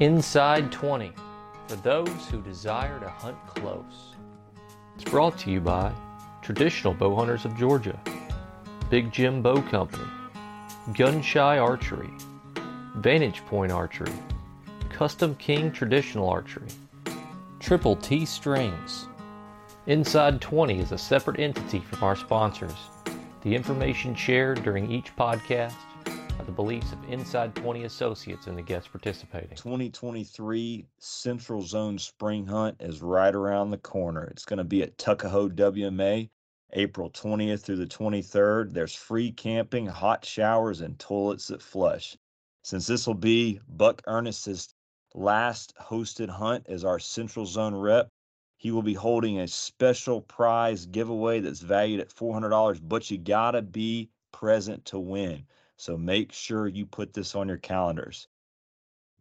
Inside 20 for those who desire to hunt close. It's brought to you by Traditional Bow Hunters of Georgia, Big Jim Bow Company, Gunshy Archery, Vantage Point Archery, Custom King Traditional Archery, Triple T Strings. Inside 20 is a separate entity from our sponsors. The information shared during each podcast the beliefs of Inside 20 associates and the guests participating. 2023 Central Zone Spring Hunt is right around the corner. It's going to be at Tuckahoe WMA, April 20th through the 23rd. There's free camping, hot showers, and toilets that flush. Since this will be Buck Ernest's last hosted hunt as our Central Zone rep, he will be holding a special prize giveaway that's valued at $400, but you got to be present to win. So make sure you put this on your calendars.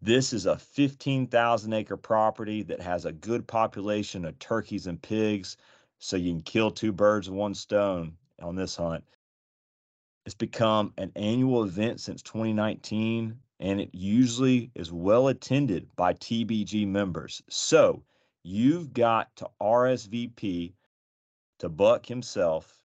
This is a 15,000 acre property that has a good population of turkeys and pigs, so you can kill two birds with one stone on this hunt. It's become an annual event since 2019, and it usually is well attended by TBG members. So you've got to RSVP to Buck himself.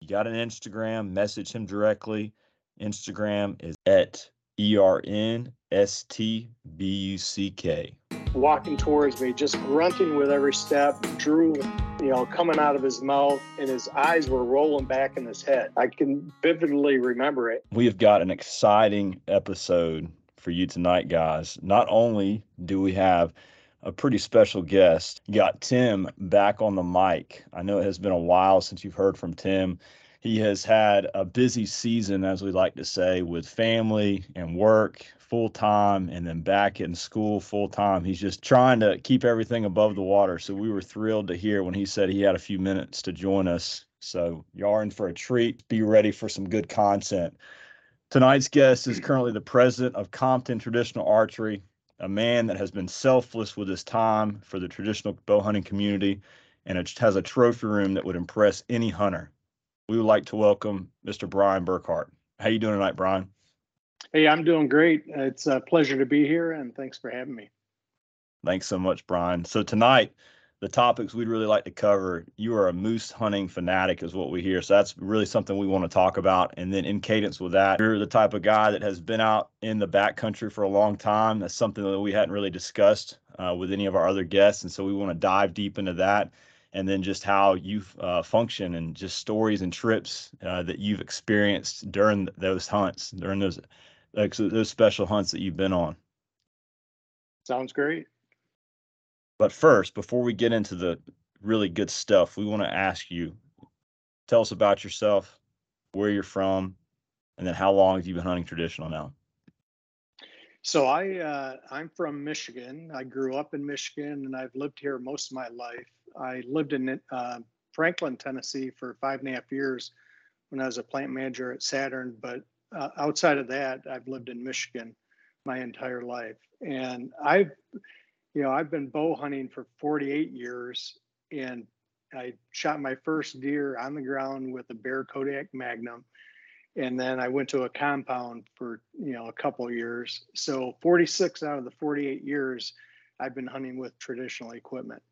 You got an Instagram, message him directly Instagram is at E R N S T B U C K. Walking towards me, just grunting with every step, Drew, you know, coming out of his mouth, and his eyes were rolling back in his head. I can vividly remember it. We have got an exciting episode for you tonight, guys. Not only do we have a pretty special guest, you got Tim back on the mic. I know it has been a while since you've heard from Tim he has had a busy season, as we like to say, with family and work full time and then back in school full time. He's just trying to keep everything above the water. So we were thrilled to hear when he said he had a few minutes to join us. So y'all in for a treat. Be ready for some good content. Tonight's guest is currently the president of Compton Traditional Archery, a man that has been selfless with his time for the traditional bow hunting community and it has a trophy room that would impress any hunter we would like to welcome Mr. Bryan Burkhardt. How you doing tonight, Bryan? Hey, I'm doing great. It's a pleasure to be here, and thanks for having me. Thanks so much, Bryan. So tonight, the topics we'd really like to cover. You are a moose hunting fanatic, is what we hear. So that's really something we want to talk about. And then in cadence with that, you're the type of guy that has been out in the backcountry for a long time. That's something that we hadn't really discussed uh, with any of our other guests, and so we want to dive deep into that and then just how you uh, function and just stories and trips uh, that you've experienced during those hunts, during those like those special hunts that you've been on. Sounds great. But first, before we get into the really good stuff, we want to ask you, tell us about yourself, where you're from, and then how long have you been hunting traditional now? So I uh, I'm from Michigan. I grew up in Michigan, and I've lived here most of my life. I lived in uh, Franklin, Tennessee, for five and a half years when I was a plant manager at Saturn. But uh, outside of that, I've lived in Michigan my entire life, and I've you know I've been bow hunting for 48 years, and I shot my first deer on the ground with a Bear Kodiak Magnum and then I went to a compound for you know a couple years. So 46 out of the 48 years, I've been hunting with traditional equipment.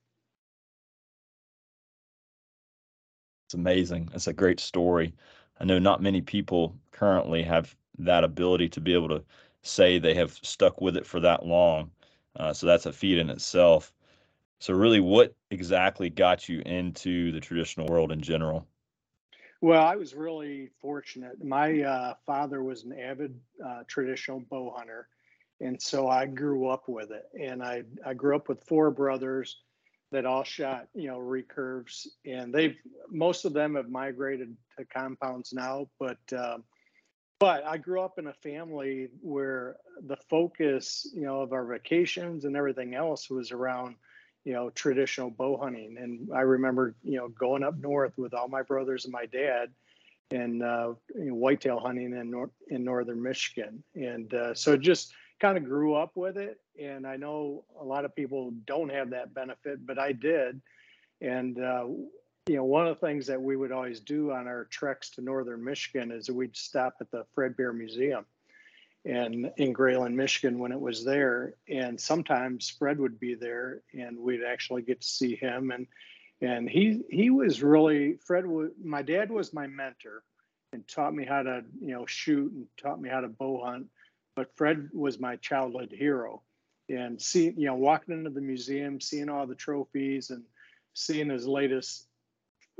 It's amazing. It's a great story. I know not many people currently have that ability to be able to say they have stuck with it for that long. Uh, so that's a feat in itself. So, really, what exactly got you into the traditional world in general? Well, I was really fortunate. My uh, father was an avid uh, traditional bow hunter, and so I grew up with it. And I I grew up with four brothers that all shot you know recurves, and they've most of them have migrated to compounds now, but. Uh, but I grew up in a family where the focus, you know, of our vacations and everything else was around you know traditional bow hunting. And i remember you know going up north with all my brothers and my dad and uh, you know, whitetail hunting in nor- in northern michigan. And uh, so just kind of grew up with it. And i know a lot of people don't have that benefit but i did. And uh, you know one of the things that we would always do on our treks to northern michigan is we'd stop at the fred bear museum and in Grayling, Michigan when it was there. And sometimes Fred would be there, and we'd actually get to see him. And and he he was really Fred. Was, my dad was my mentor, and taught me how to you know shoot and taught me how to bow hunt. But Fred was my childhood hero, and seeing you know walking into the museum, seeing all the trophies, and seeing his latest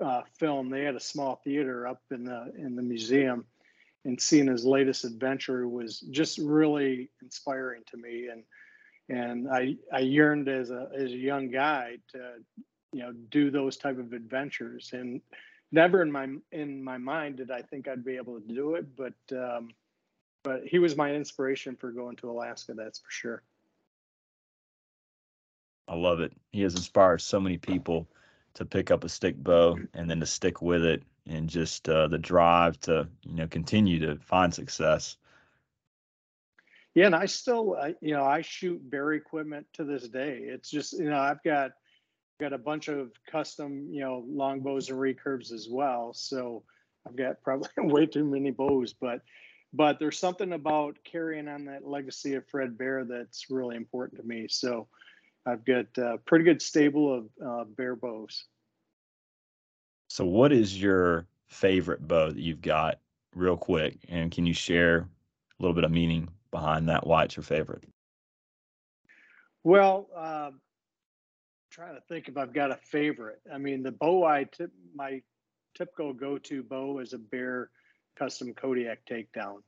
uh, film. They had a small theater up in the in the museum and seeing his latest adventure was just really inspiring to me and and I I yearned as a as a young guy to you know do those type of adventures and never in my in my mind did I think I'd be able to do it but um, but he was my inspiration for going to Alaska that's for sure. I love it. He has inspired so many people to pick up a stick bow and then to stick with it and just uh, the drive to you know continue to find success. Yeah, and I still you know I shoot bear equipment to this day. It's just you know I've got got a bunch of custom you know longbows and recurves as well. So I've got probably way too many bows, but but there's something about carrying on that legacy of Fred Bear that's really important to me. So I've got a pretty good stable of uh, bear bows. So, what is your favorite bow that you've got, real quick? And can you share a little bit of meaning behind that? Why it's your favorite? Well, uh, trying to think if I've got a favorite. I mean, the bow I tip my typical go-to bow is a Bear custom Kodiak takedown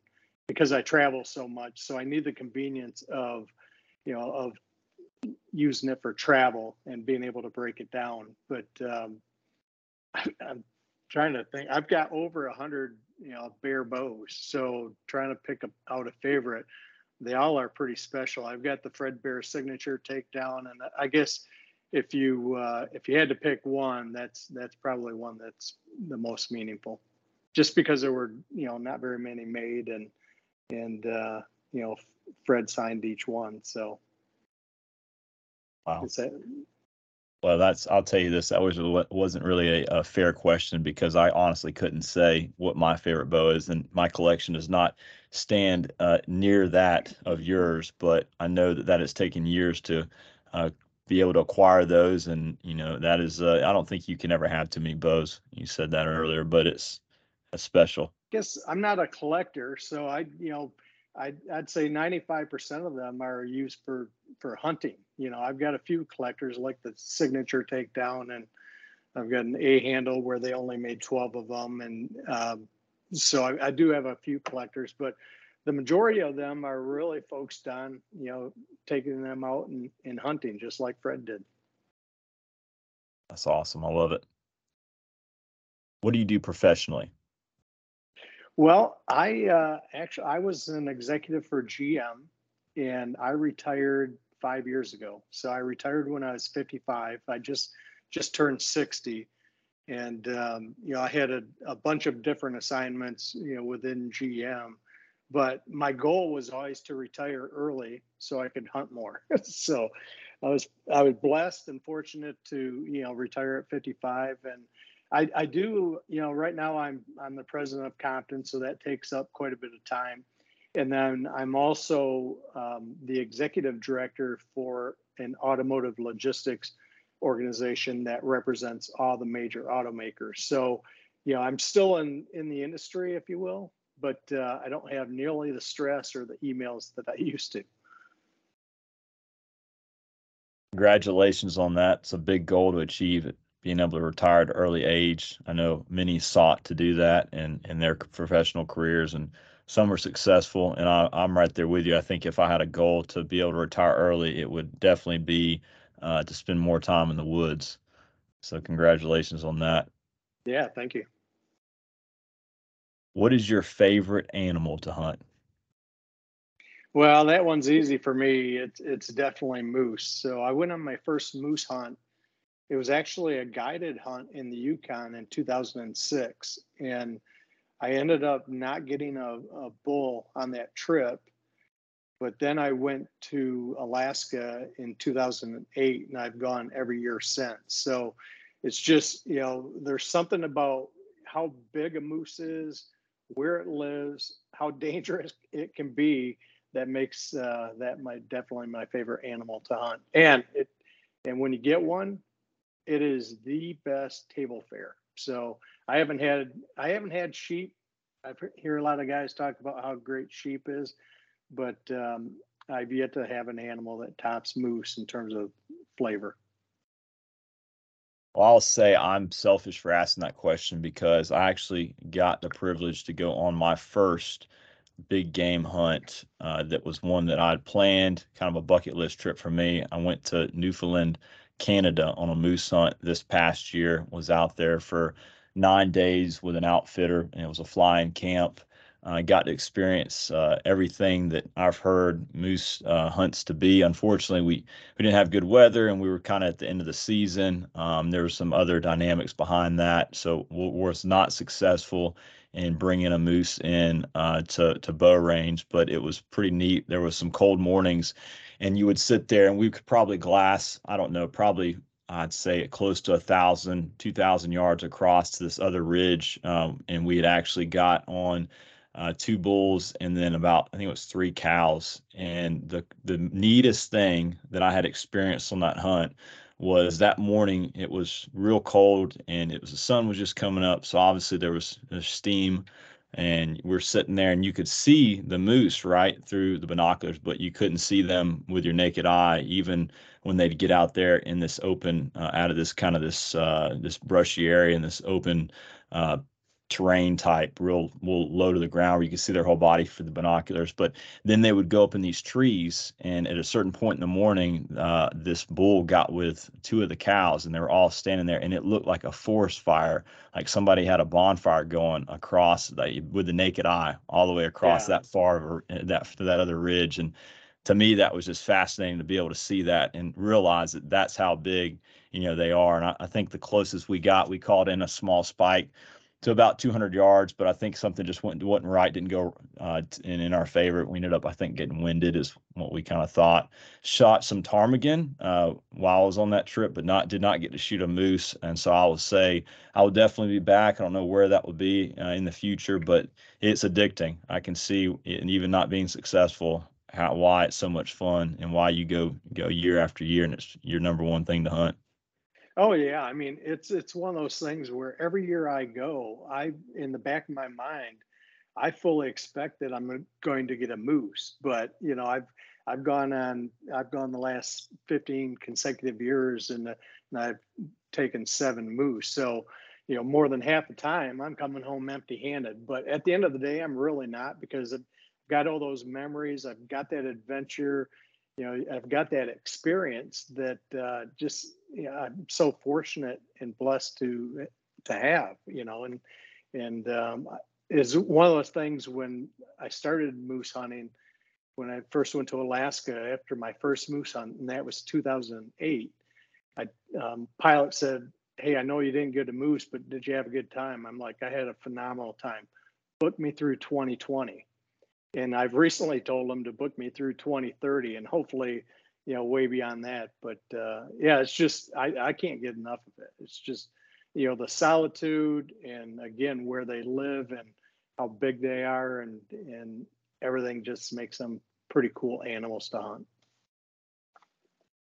because I travel so much. So I need the convenience of, you know, of using it for travel and being able to break it down. But um, I'm trying to think. I've got over a hundred, you know, bear bows. So trying to pick out a favorite. They all are pretty special. I've got the Fred Bear signature takedown, and I guess if you uh, if you had to pick one, that's that's probably one that's the most meaningful, just because there were you know not very many made, and and uh, you know Fred signed each one. So wow. Well, that's I'll tell you this. That was wasn't really a, a, fair question because I honestly couldn't say what my favorite bow is, and my collection does not stand uh, near that of yours. But I know that that has taken years to uh, be able to acquire those, and you know that is. Uh, I don't think you can ever have too many bows. You said that earlier, but it's a special. I guess I'm not a collector, so I you know I'd, I'd say 95% of them are used for for hunting. You know, I've got a few collectors like the signature takedown, and I've got an A handle where they only made 12 of them, and um, so I, I, do have a few collectors, but the majority of them are really focused on you know taking them out and, and hunting, just like Fred did. That's awesome. I love it. What do you do professionally? Well, I uh, actually I was an executive for GM, and I retired five years ago. So I retired when I was 55. I just just turned 60, and um, you know I had a, a bunch of different assignments, you know, within GM. But my goal was always to retire early so I could hunt more. so I was I was blessed and fortunate to you know retire at 55 and I, I do, you know, right now I'm I'm the president of Compton, so that takes up quite a bit of time. And then I'm also um, the executive director for an automotive logistics organization that represents all the major automakers. So, you know, I'm still in in the industry, if you will, but uh, I don't have nearly the stress or the emails that I used to. Congratulations on that. It's a big goal to achieve being able to retire at an early age. I know many sought to do that in, in their professional careers, and some were successful. And I, am right there with you. I think if I had a goal to be able to retire early, it would definitely be uh, to spend more time in the woods. So, congratulations on that. Yeah, thank you. What is your favorite animal to hunt? Well, that one's easy for me. It's it's definitely moose. So I went on my first moose hunt it was actually a guided hunt in the Yukon in 2006. And I ended up not getting a, a bull on that trip. But then I went to Alaska in 2008 and I've gone every year since. So it's just, you know, there's something about how big a moose is, where it lives, how dangerous it can be. That makes uh, that my definitely my favorite animal to hunt. And it and when you get one, it is the best table fare. So I haven't had I haven't had sheep. I hear a lot of guys talk about how great sheep is, but um, I've yet to have an animal that tops moose in terms of flavor. Well, I'll say I'm selfish for asking that question because I actually got the privilege to go on my first big game hunt. Uh, that was one that I'd planned, kind of a bucket list trip for me. I went to Newfoundland, Canada on a moose hunt this past year, was out there for nine days with an outfitter, and it was a flying camp. I uh, got to experience uh, everything that I've heard moose uh, hunts to be. Unfortunately, we, we didn't have good weather and we were kind of at the end of the season. Um, there were some other dynamics behind that. So we was not successful in bringing a moose in uh, to, to bow range, but it was pretty neat. There was some cold mornings and you would sit there and we could probably glass, I don't know, probably I'd say close to a thousand, two thousand yards across to this other ridge. Um, and we had actually got on uh, two bulls, and then about I think it was three cows. And the the neatest thing that I had experienced on that hunt was that morning it was real cold and it was the sun was just coming up so obviously there was steam and we're sitting there and you could see the moose right through the binoculars but you couldn't see them with your naked eye even when they'd get out there in this open uh, out of this kind of this uh, this brushy area and this open uh, terrain type, real, real low to the ground where you can see their whole body for the binoculars. But then they would go up in these trees, and at a certain point in the morning, uh, this bull got with two of the cows, and they were all standing there, and it looked like a forest fire, like somebody had a bonfire going across like, with the naked eye, all the way across yeah. that far uh, that to that other ridge, and to me that was just fascinating to be able to see that and realize that that's how big you know they are and I, I think the closest we got we called in a small spike to about 200 yards, but I think something just went wasn't right, didn't go uh, in in our favor. We ended up, I think, getting winded is what we kind of thought. Shot some ptarmigan uh, while I was on that trip, but not did not get to shoot a moose. And so I would say I would definitely be back. I don't know where that would be uh, in the future, but it's addicting. I can see, it, and even not being successful, how why it's so much fun and why you go go year after year, and it's your number one thing to hunt. Oh yeah, I mean it's it's one of those things where every year I go, I in the back of my mind, I fully expect that I'm going to get a moose. But you know, I've I've gone on I've gone the last 15 consecutive years and, uh, and I've taken seven moose. So you know, more than half the time I'm coming home empty-handed. But at the end of the day, I'm really not because I've got all those memories. I've got that adventure you know i've got that experience that uh, just you know, i'm so fortunate and blessed to to have you know and and um, is one of those things when i started moose hunting when i first went to alaska after my first moose hunt and that was 2008 I, um, pilot said hey i know you didn't get a moose but did you have a good time? I'm like i had a phenomenal time. Book me through 2020 and I've recently told them to book me through 2030 and hopefully, you know, way beyond that. But uh, yeah, it's just I, I can't get enough of it. It's just you know the solitude and again where they live and how big they are and and everything just makes them pretty cool animals to hunt.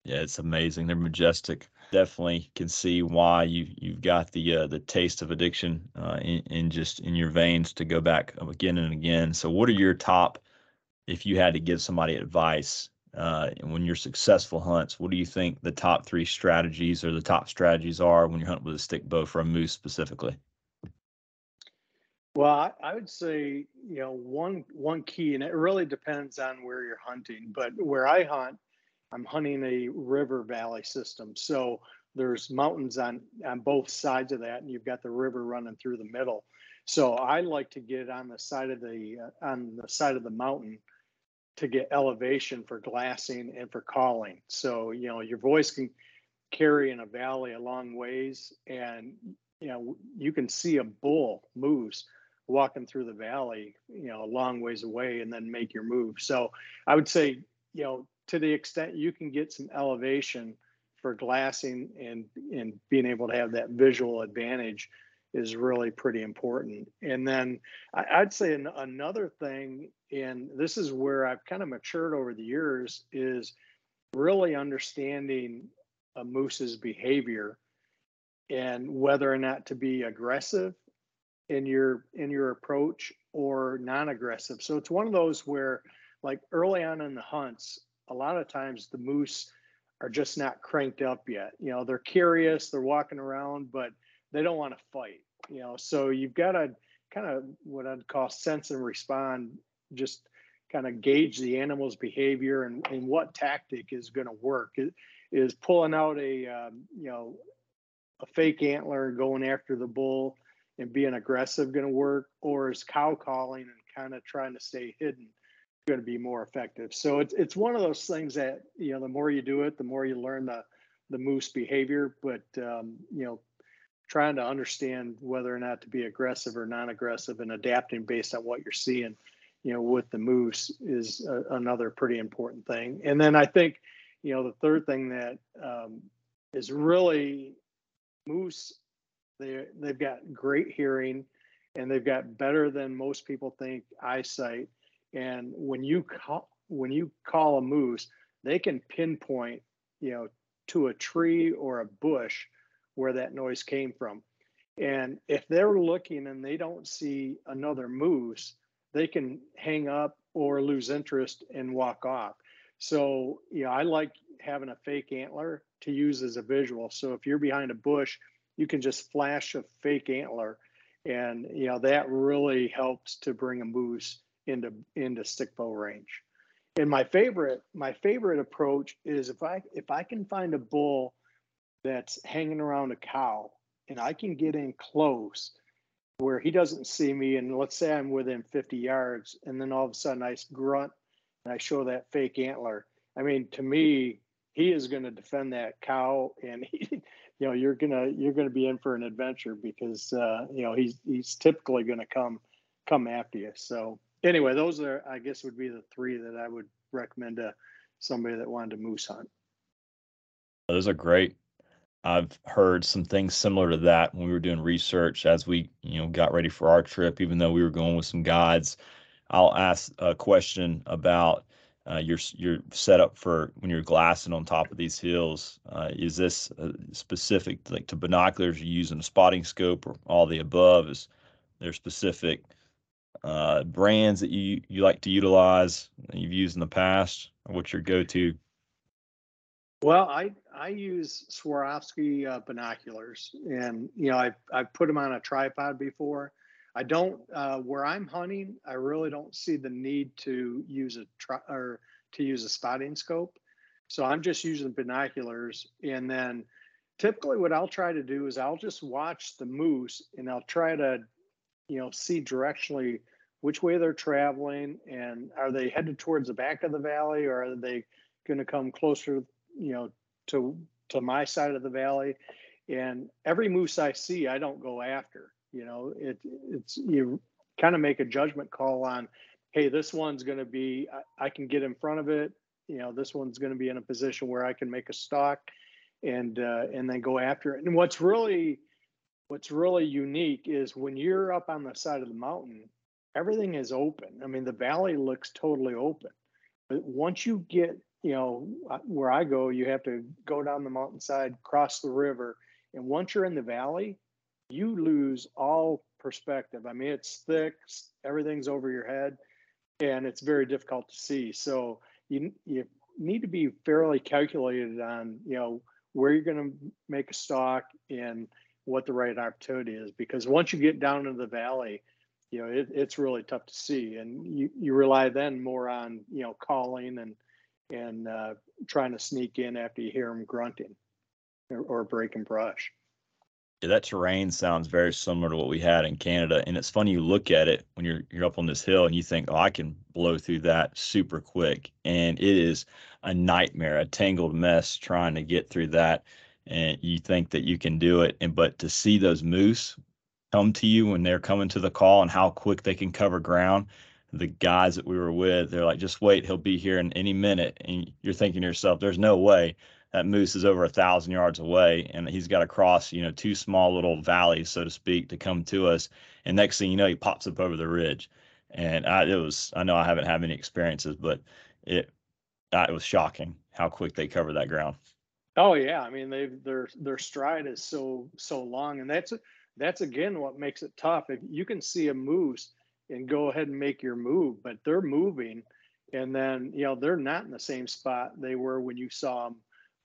Yeah, it's amazing. They're majestic. Definitely can see why you you've got the uh, the taste of addiction uh, in, in just in your veins to go back again and again. So, what are your top? If you had to give somebody advice uh, when you're successful hunts, what do you think the top three strategies or the top strategies are when you're hunting with a stick bow for a moose specifically? Well, I, I would say you know one one key, and it really depends on where you're hunting. But where I hunt, I'm hunting a river valley system. So there's mountains on on both sides of that, and you've got the river running through the middle. So I like to get on the side of the uh, on the side of the mountain to get elevation for glassing and for calling. So you know your voice can carry in a valley a long ways, and you know you can see a bull moose walking through the valley, you know, a long ways away, and then make your move. So I would say you know to the extent you can get some elevation for glassing and and being able to have that visual advantage is really pretty important. And then I, would say an, another thing, and this is where I've kind of matured over the years, is really understanding a moose's behavior and whether or not to be aggressive in your in your approach or non-aggressive. So it's one of those where like early on in the hunts, a lot of times the moose are just not cranked up yet. You know, they're curious, they're walking around, but they don't want to fight. You know, so you've got to kind of what I'd call sense and respond, just kind of gauge the animal's behavior and, and what tactic is going to work. Is, is pulling out a um, you know a fake antler and going after the bull and being aggressive going to work, or is cow calling and kind of trying to stay hidden going to be more effective? So it's it's one of those things that you know the more you do it, the more you learn the the moose behavior. But um, you know, trying to understand whether or not to be aggressive or non-aggressive and adapting based on what you're seeing, you know, with the moose is a, another pretty important thing. And then I think, you know, the third thing that um, is really moose they they've got great hearing, and they've got better than most people think eyesight. And when you call when you call a moose, they can pinpoint, you know, to a tree or a bush where that noise came from. And if they're looking and they don't see another moose, they can hang up or lose interest and walk off. So, you know, I like having a fake antler to use as a visual. So if you're behind a bush you can just flash a fake antler and you know that really helps to bring a moose into into stick bow range and my favorite my favorite approach is if i if i can find a bull that's hanging around a cow and i can get in close where he doesn't see me and let's say i'm within 50 yards and then all of a sudden i grunt and i show that fake antler i mean to me he is going to defend that cow and he you know you're gonna you're gonna be in for an adventure because uh, you know he's he's typically gonna come come after you. So anyway, those are I guess would be the three that I would recommend to somebody that wanted to moose hunt. Those are great. I've heard some things similar to that when we were doing research as we you know got ready for our trip. Even though we were going with some guides, I'll ask a question about uh, your your setup for when you're glassing on top of these hills? Uh, is this uh, specific like to binoculars? You're using a spotting scope or all the above? Is there specific uh, brands that you you like to utilize you've used in the past? What's your go-to? Well, I I use Swarovski uh, binoculars, and you know i've, I've put them on a tripod before. I don't uh, where I'm hunting. I really don't see the need to use a tri- or to use a spotting scope. So I'm just using binoculars, and then typically what I'll try to do is I'll just watch the moose, and I'll try to, you know, see directionally which way they're traveling, and are they headed towards the back of the valley, or are they going to come closer, you know, to to my side of the valley? And every moose I see, I don't go after you know, it it's you kind of make a judgment call on, hey, this one's going to be I, I, can get in front of it. You know, this one's going to be in a position where I can make a stalk, and uh, and then go after it. And what's really what's really unique is when you're up on the side of the mountain, everything is open. I mean, the valley looks totally open. But once you get, you know, uh, where I go, you have to go down the mountainside, cross the river. And once you're in the valley, you lose all perspective. I mean, it's thick, everything's over your head, and it's very difficult to see. So you you need to be fairly calculated on you know where you're going to make a stock and what the right opportunity is because once you get down into the valley you know it, it's really tough to see. And you, you rely then more on you know calling and and uh, trying to sneak in after you hear them grunting or, or breaking brush. Yeah, that terrain sounds very similar to what we had in Canada, and it's funny you look at it when you're you're up on this hill and you think, "Oh, I can blow through that super quick," and it is a nightmare, a tangled mess trying to get through that. And you think that you can do it, and but to see those moose come to you when they're coming to the call and how quick they can cover ground, the guys that we were with, they're like, "Just wait, he'll be here in any minute," and you're thinking to yourself, "There's no way." that moose is over a thousand yards away and he's got to cross you know two small little valleys so to speak to come to us and next thing you know he pops up over the ridge and I, it was i know i haven't had many experiences but it it was shocking how quick they covered that ground oh yeah i mean they their their stride is so so long and that's that's again what makes it tough if you can see a moose and go ahead and make your move but they're moving and then you know they're not in the same spot they were when you saw them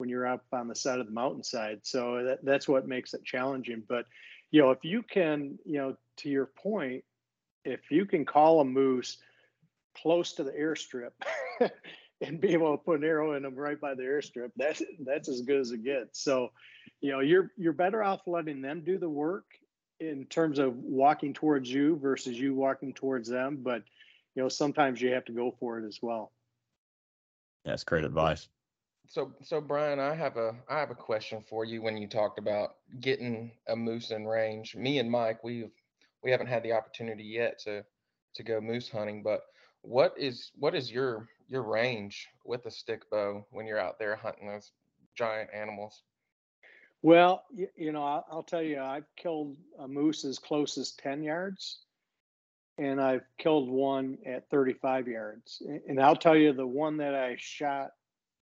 when you're up on the side of the mountainside. So that, that's what makes it challenging. But you know, if you can, you know, to your point, if you can call a moose close to the airstrip and be able to put an arrow in them right by the airstrip, that's that's as good as it gets. So, you know, you're you're better off letting them do the work in terms of walking towards you versus you walking towards them. But you know, sometimes you have to go for it as well. That's great advice. So, so Bryan, I have a I have a question for you. When you talked about getting a moose in range, me and Mike, we've we haven't had the opportunity yet to to go moose hunting. But what is what is your your range with a stick bow when you're out there hunting those giant animals? Well, you, you know, I'll, I'll, tell you, I've killed a moose as close as ten yards, and I've killed one at 35 yards. And I'll tell you, the one that I shot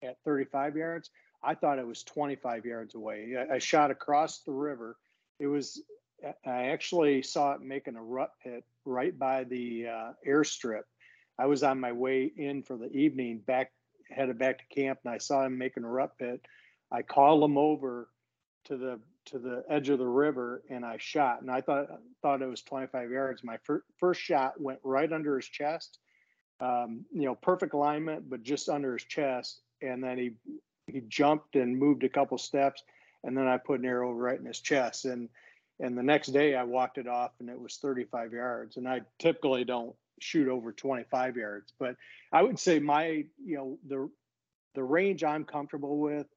at 35 yards. I thought it was 25 yards away. I, I shot across the river. It was, I actually saw it making a rut pit right by the uh, airstrip. I was on my way in for the evening, back headed back to camp, and I saw him making a rut pit. I called him over to the to the edge of the river, and I shot. And I thought thought it was 25 yards. My fir- first shot went right under his chest. Um, you know, perfect alignment, but just under his chest and then he he jumped and moved a couple steps, and then I put an arrow right in his chest. And and the next day I walked it off, and it was 35 yards. And I typically don't shoot over 25 yards, but I would say my you know the the range I'm comfortable with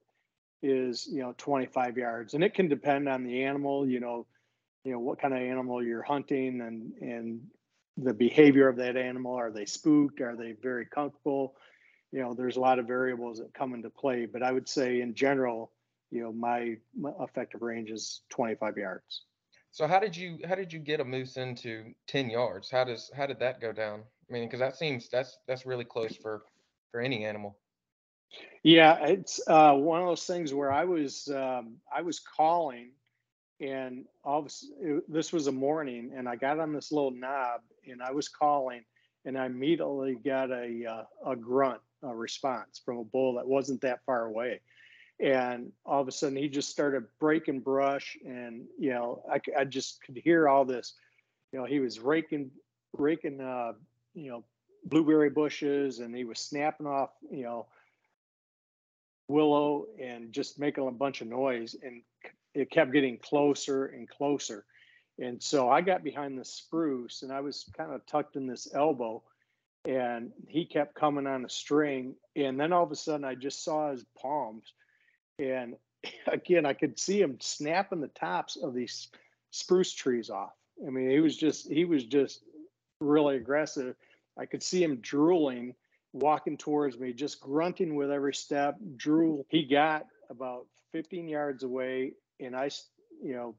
is you know 25 yards, and it can depend on the animal. You know, you know what kind of animal you're hunting and and the behavior of that animal. Are they spooked? Are they very comfortable? you know, there's a lot of variables that come into play, but I would say in general, you know, my, my effective range is 25 yards. So how did you how did you get a moose into 10 yards? How does how did that go down? I mean, because that seems that's that's really close for for any animal. Yeah, it's uh, one of those things where I was um, I was calling, and all of, it, this was a morning, and I got on this little knob, and I was calling, and I immediately got a uh, a grunt a response from a bull that wasn't that far away. And all of a sudden, he just started breaking brush, and you know, I, I just could hear all this. You know, he was raking, raking, uh, you know, blueberry bushes, and he was snapping off, you know, willow, and just making a bunch of noise. And it kept getting closer and closer. And so I got behind the spruce, and I was kind of tucked in this elbow, and he kept coming on a string and then all of a sudden i just saw his palms and again i could see him snapping the tops of these spruce trees off. I mean he was just he was just really aggressive. I could see him drooling walking towards me just grunting with every step drool. He got about 15 yards away and i you know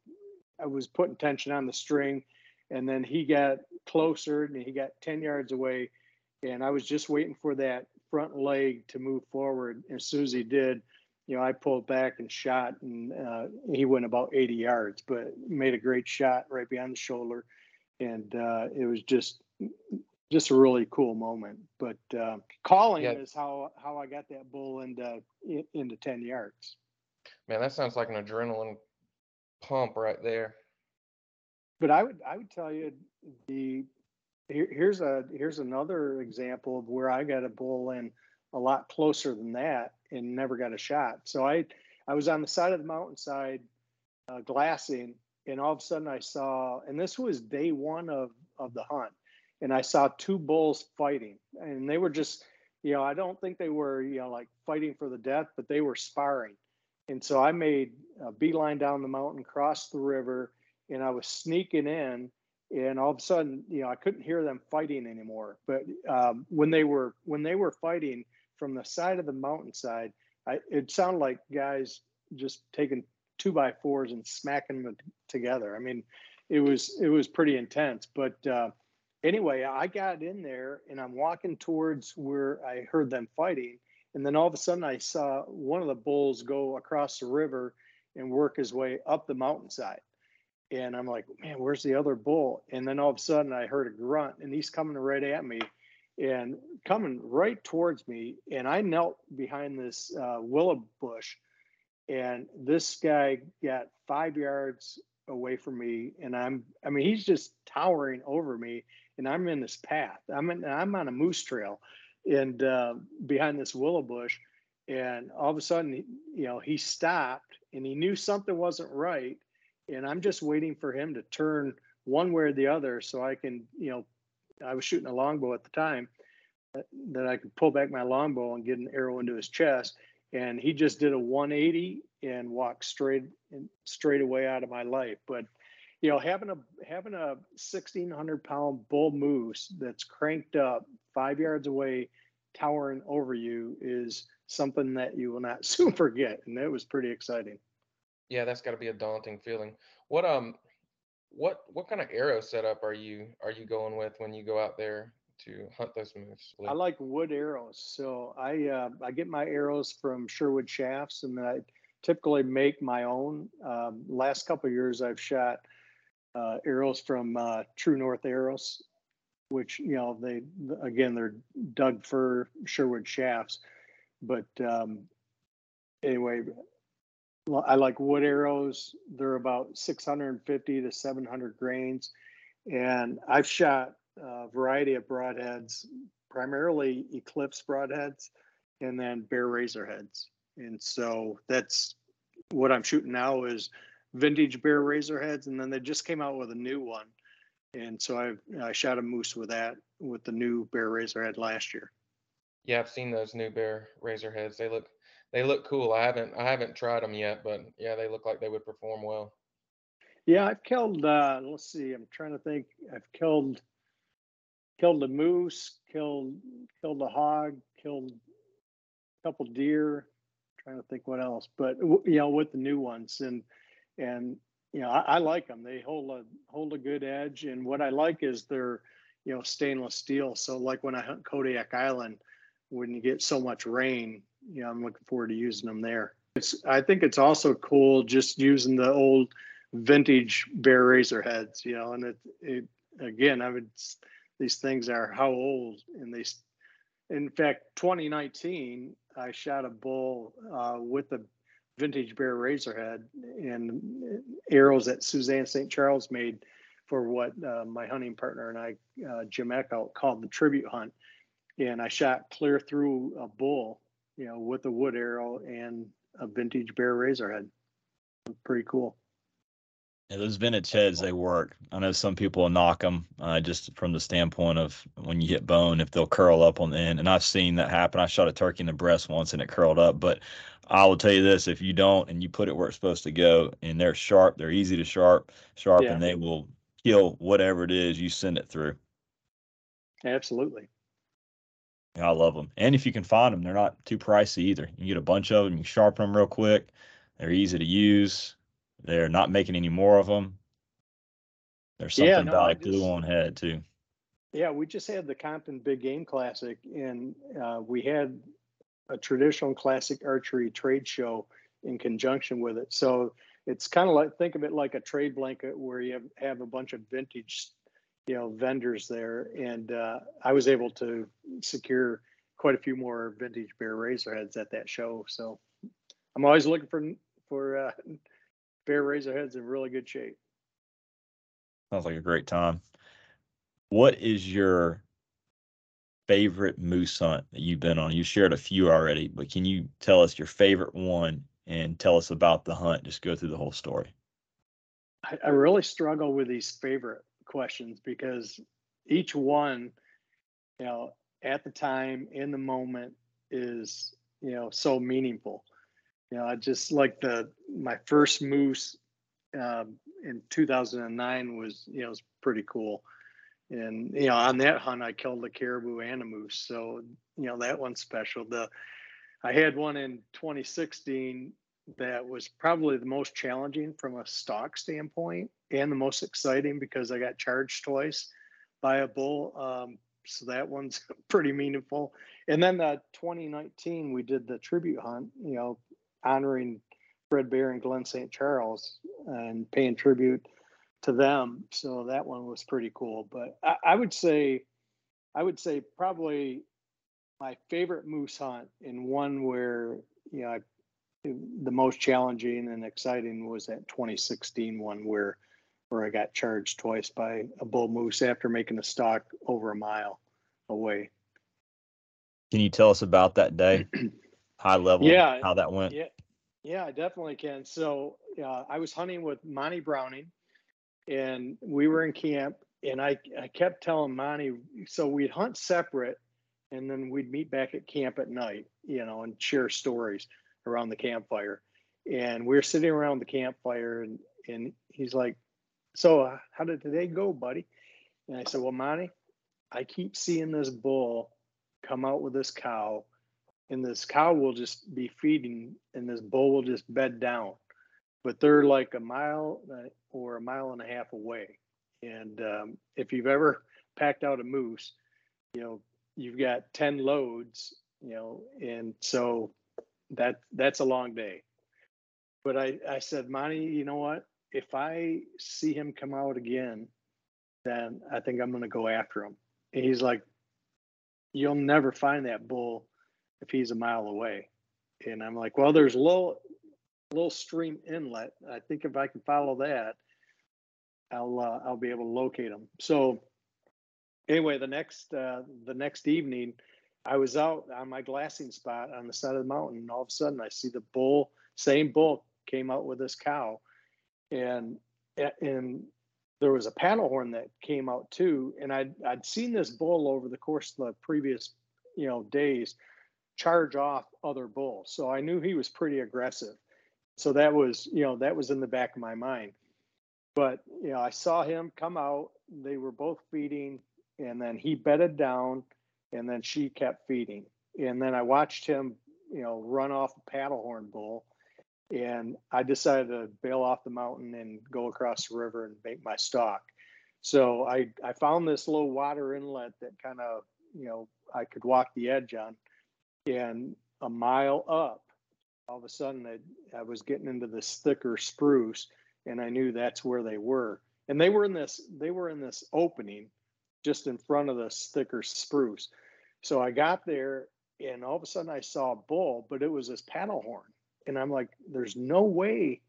i was putting tension on the string. And then he got closer and he got 10 yards away. And I was just waiting for that front leg to move forward. And As soon as he did, you know, I pulled back and shot, and uh, he went about 80 yards, but made a great shot right behind the shoulder, and uh, it was just just a really cool moment. But uh, calling yeah. is how how I got that bull into into 10 yards. Man, that sounds like an adrenaline pump right there. But I would I would tell you the here, here's a here's another example of where I got a bull in a lot closer than that and never got a shot. So I I was on the side of the mountainside uh, glassing, and all of a sudden I saw, and this was day one of of the hunt, and I saw two bulls fighting, and they were just, you know, I don't think they were, you know, like fighting for the death, but they were sparring. And so I made a beeline down the mountain, crossed the river, and I was sneaking in and all of a sudden you know i couldn't hear them fighting anymore but um, when they were when they were fighting from the side of the mountainside I it sounded like guys just taking two by fours and smacking them together. I mean, it was it was pretty intense. But uh, anyway, I got in there and I'm walking towards where I heard them fighting, and then all of a sudden I saw one of the bulls go across the river and work his way up the mountainside. And I'm like, man, where's the other bull? And then all of a sudden I heard a grunt and he's coming right at me and coming right towards me. And I knelt behind this uh, willow bush. And this guy got five yards away from me. And I'm, I mean, he's just towering over me. And I'm in this path. I'm in, I'm on a moose trail and uh, behind this willow bush. And all of a sudden, you know, he stopped and he knew something wasn't right. And I'm just waiting for him to turn one way or the other so I can, you know, I was shooting a longbow at the time uh, that I could pull back my longbow and get an arrow into his chest. And he just did a 180 and walked straight and straight away out of my life. But you know, having a having a 1600 pound bull moose that's cranked up five yards away, towering over you is something that you will not soon forget. And that was pretty exciting. Yeah, that's got to be a daunting feeling. What um what what kind of arrow setup are you are you going with when you go out there to hunt those moose? I like wood arrows, so I uh, I get my arrows from Sherwood Shafts, and then I typically make my own. Um, last couple years, I've shot uh, arrows from uh, True North Arrows, which you know they again they're Doug fir Sherwood Shafts, but um, anyway, I like wood arrows. They're about 650 to 700 grains. And I've shot a variety of broadheads, primarily Eclipse broadheads, and then Bear Razor heads. And so that's what I'm shooting now is vintage Bear Razor heads. And then they just came out with a new one. And so I I shot a moose with that with the new Bear Razor head last year. Yeah, I've seen those new Bear Razor heads. They look they look cool. I haven't I haven't tried them yet, but yeah, they look like they would perform well. Yeah, I've killed. Uh, let's see. I'm trying to think. I've killed killed a moose, killed killed a hog, killed a couple deer. I'm trying to think what else, but you know, with the new ones and and you know, I, I like them. They hold a hold a good edge, and what I like is they're you know stainless steel. So like when I hunt Kodiak Island, when you get so much rain, you know, I'm looking forward to using them there. It's I think it's also cool just using the old vintage bear razor heads, you know, and it, it again, I would these things are how old and they in fact 2019 I shot a bull uh, with a vintage bear razor head and arrows that Suzanne St. Charles made for what uh, my hunting partner and I, uh, Jim Eckhout, called the tribute hunt. And I shot clear through a bull you know, with a wood arrow and a vintage bear razor head. Pretty cool. Yeah, those vintage heads they work. I know some people knock them uh, just from the standpoint of when you hit bone, if they'll curl up on the end. And I've seen that happen. I shot a turkey in the breast once and it curled up. But I will tell you this: if you don't and you put it where it's supposed to go, and they're sharp, they're easy to sharp, sharp, yeah. and they will kill whatever it is you send it through. Absolutely. I love them. And if you can find them, they're not too pricey either. You get a bunch of them, you sharpen them real quick. They're easy to use. They're not making any more of them. There's something yeah, no, about a glue on head too. Yeah, we just had the Compton Big Game Classic, and uh, we had a traditional classic archery trade show in conjunction with it. So it's kind of like think of it like a trade blanket where you have, have a bunch of vintage you know vendors there, and uh, I was able to secure quite a few more vintage bear razorheads at that show. So I'm always looking for for uh, bear razorheads in really good shape. Sounds like a great time. What is your favorite moose hunt that you've been on? You shared a few already, but can you tell us your favorite one and tell us about the hunt? Just go through the whole story. I, I really struggle with these favorite questions because each one, you know, at the time in the moment is, you know, so meaningful. You know, I just like the my first moose um, in 2009 was, you know, was pretty cool. And you know, on that hunt, I killed a caribou and a moose, so you know that one's special. The I had one in 2016 that was probably the most challenging from a stock standpoint and the most exciting because I got charged twice by a bull. Um, so that one's pretty meaningful. And then the 2019, we did the tribute hunt, you know, honoring Fred Bear and Glenn St. Charles and paying tribute to them. So that one was pretty cool. But I, I would say, I would say probably my favorite moose hunt and one where you know I, the most challenging and exciting was that 2016 one where where I got charged twice by a bull moose after making a stock over a mile away. Can you tell us about that day? High level, Yeah, how that went. Yeah, yeah, I definitely can. So uh, I was hunting with Monty Browning, and we were in camp, and I I kept telling Monty, so we'd hunt separate, and then we'd meet back at camp at night, you know, and share stories around the campfire. And we were sitting around the campfire, and and he's like, "So uh, how did today go, buddy?" And I said, "Well, Monty, I keep seeing this bull come out with this cow." and this cow will just be feeding and this bull will just bed down but they're like a mile uh, or a mile and a half away and um, if you've ever packed out a moose you know you've got 10 loads you know and so that that's a long day but i i said monty you know what if i see him come out again then i think i'm going to go after him and he's like you'll never find that bull if he's a mile away. And I'm like, well, there's a little little stream inlet. I think if I can follow that, I'll uh, I'll be able to locate him. So anyway, the next uh, the next evening, I was out on my glassing spot on the side of the mountain, and all of a sudden I see the bull, same bull, came out with this cow, and and there was a paddle horn that came out too, and I'd I'd seen this bull over the course of the previous you know days charge off other bulls. So I knew he was pretty aggressive. So that was, you know, that was in the back of my mind. But, you know, I saw him come out. They were both feeding, and then he bedded down, and then she kept feeding. And then I watched him, you know, run off a paddle horn bull. And I decided to bail off the mountain and go across the river and make my stock. So I, I found this little water inlet that kind of, you know, I could walk the edge on and a mile up, all of a sudden I, I was getting into this thicker spruce, and I knew that's where they were. And they were in this they were in this opening just in front of this thicker spruce. So I got there, and all of a sudden I saw a bull, but it was this paddle horn, and I'm like, "There's no way."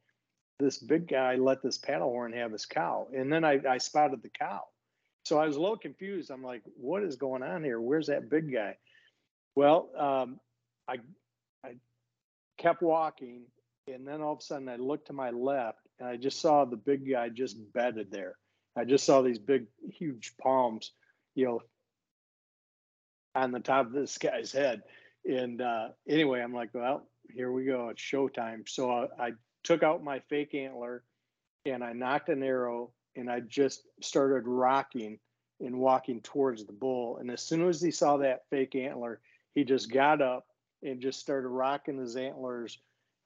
This big guy let this paddle horn have his cow. And then I, I spotted the cow. So I was a little confused. I'm like, what is going on here? Where's that big guy? Well, um, I I kept walking, and then all of a sudden I looked to my left, and I just saw the big guy just bedded there. I just saw these big, huge palms, you know, on the top of this guy's head. And uh, anyway, I'm like, well, here we go. It's showtime. So I, I took out my fake antler, and I nocked an arrow, and I just started rocking and walking towards the bull. And as soon as he saw that fake antler, he just got up and just started rocking his antlers.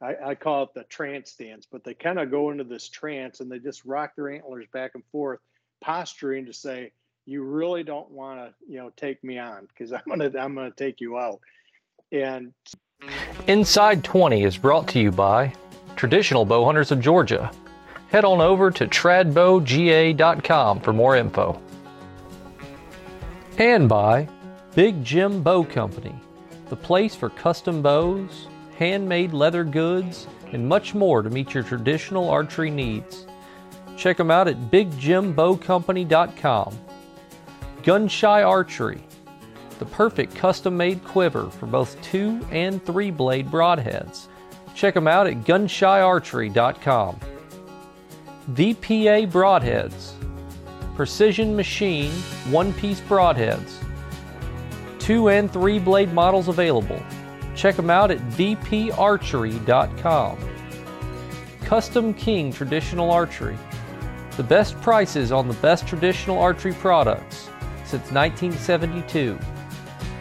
I, I call it the trance dance, but they kind of go into this trance and they just rock their antlers back and forth, posturing to say, "You really don't want to, you know, take me on because I'm gonna, I'm gonna take you out." And Inside 20 is brought to you by Traditional Bow Hunters of Georgia. Head on over to tradbowga.com for more info. And by Big Jim Bow Company, the place for custom bows, handmade leather goods, and much more to meet your traditional archery needs. Check them out at bigjimbowcompany.com. Gunshy Archery, the perfect custom made quiver for both two and three blade broadheads. Check them out at gunshyarchery.com. VPA Broadheads, precision machine one piece broadheads two and three blade models available. Check them out at vparchery.com. Custom King Traditional Archery. The best prices on the best traditional archery products since 1972.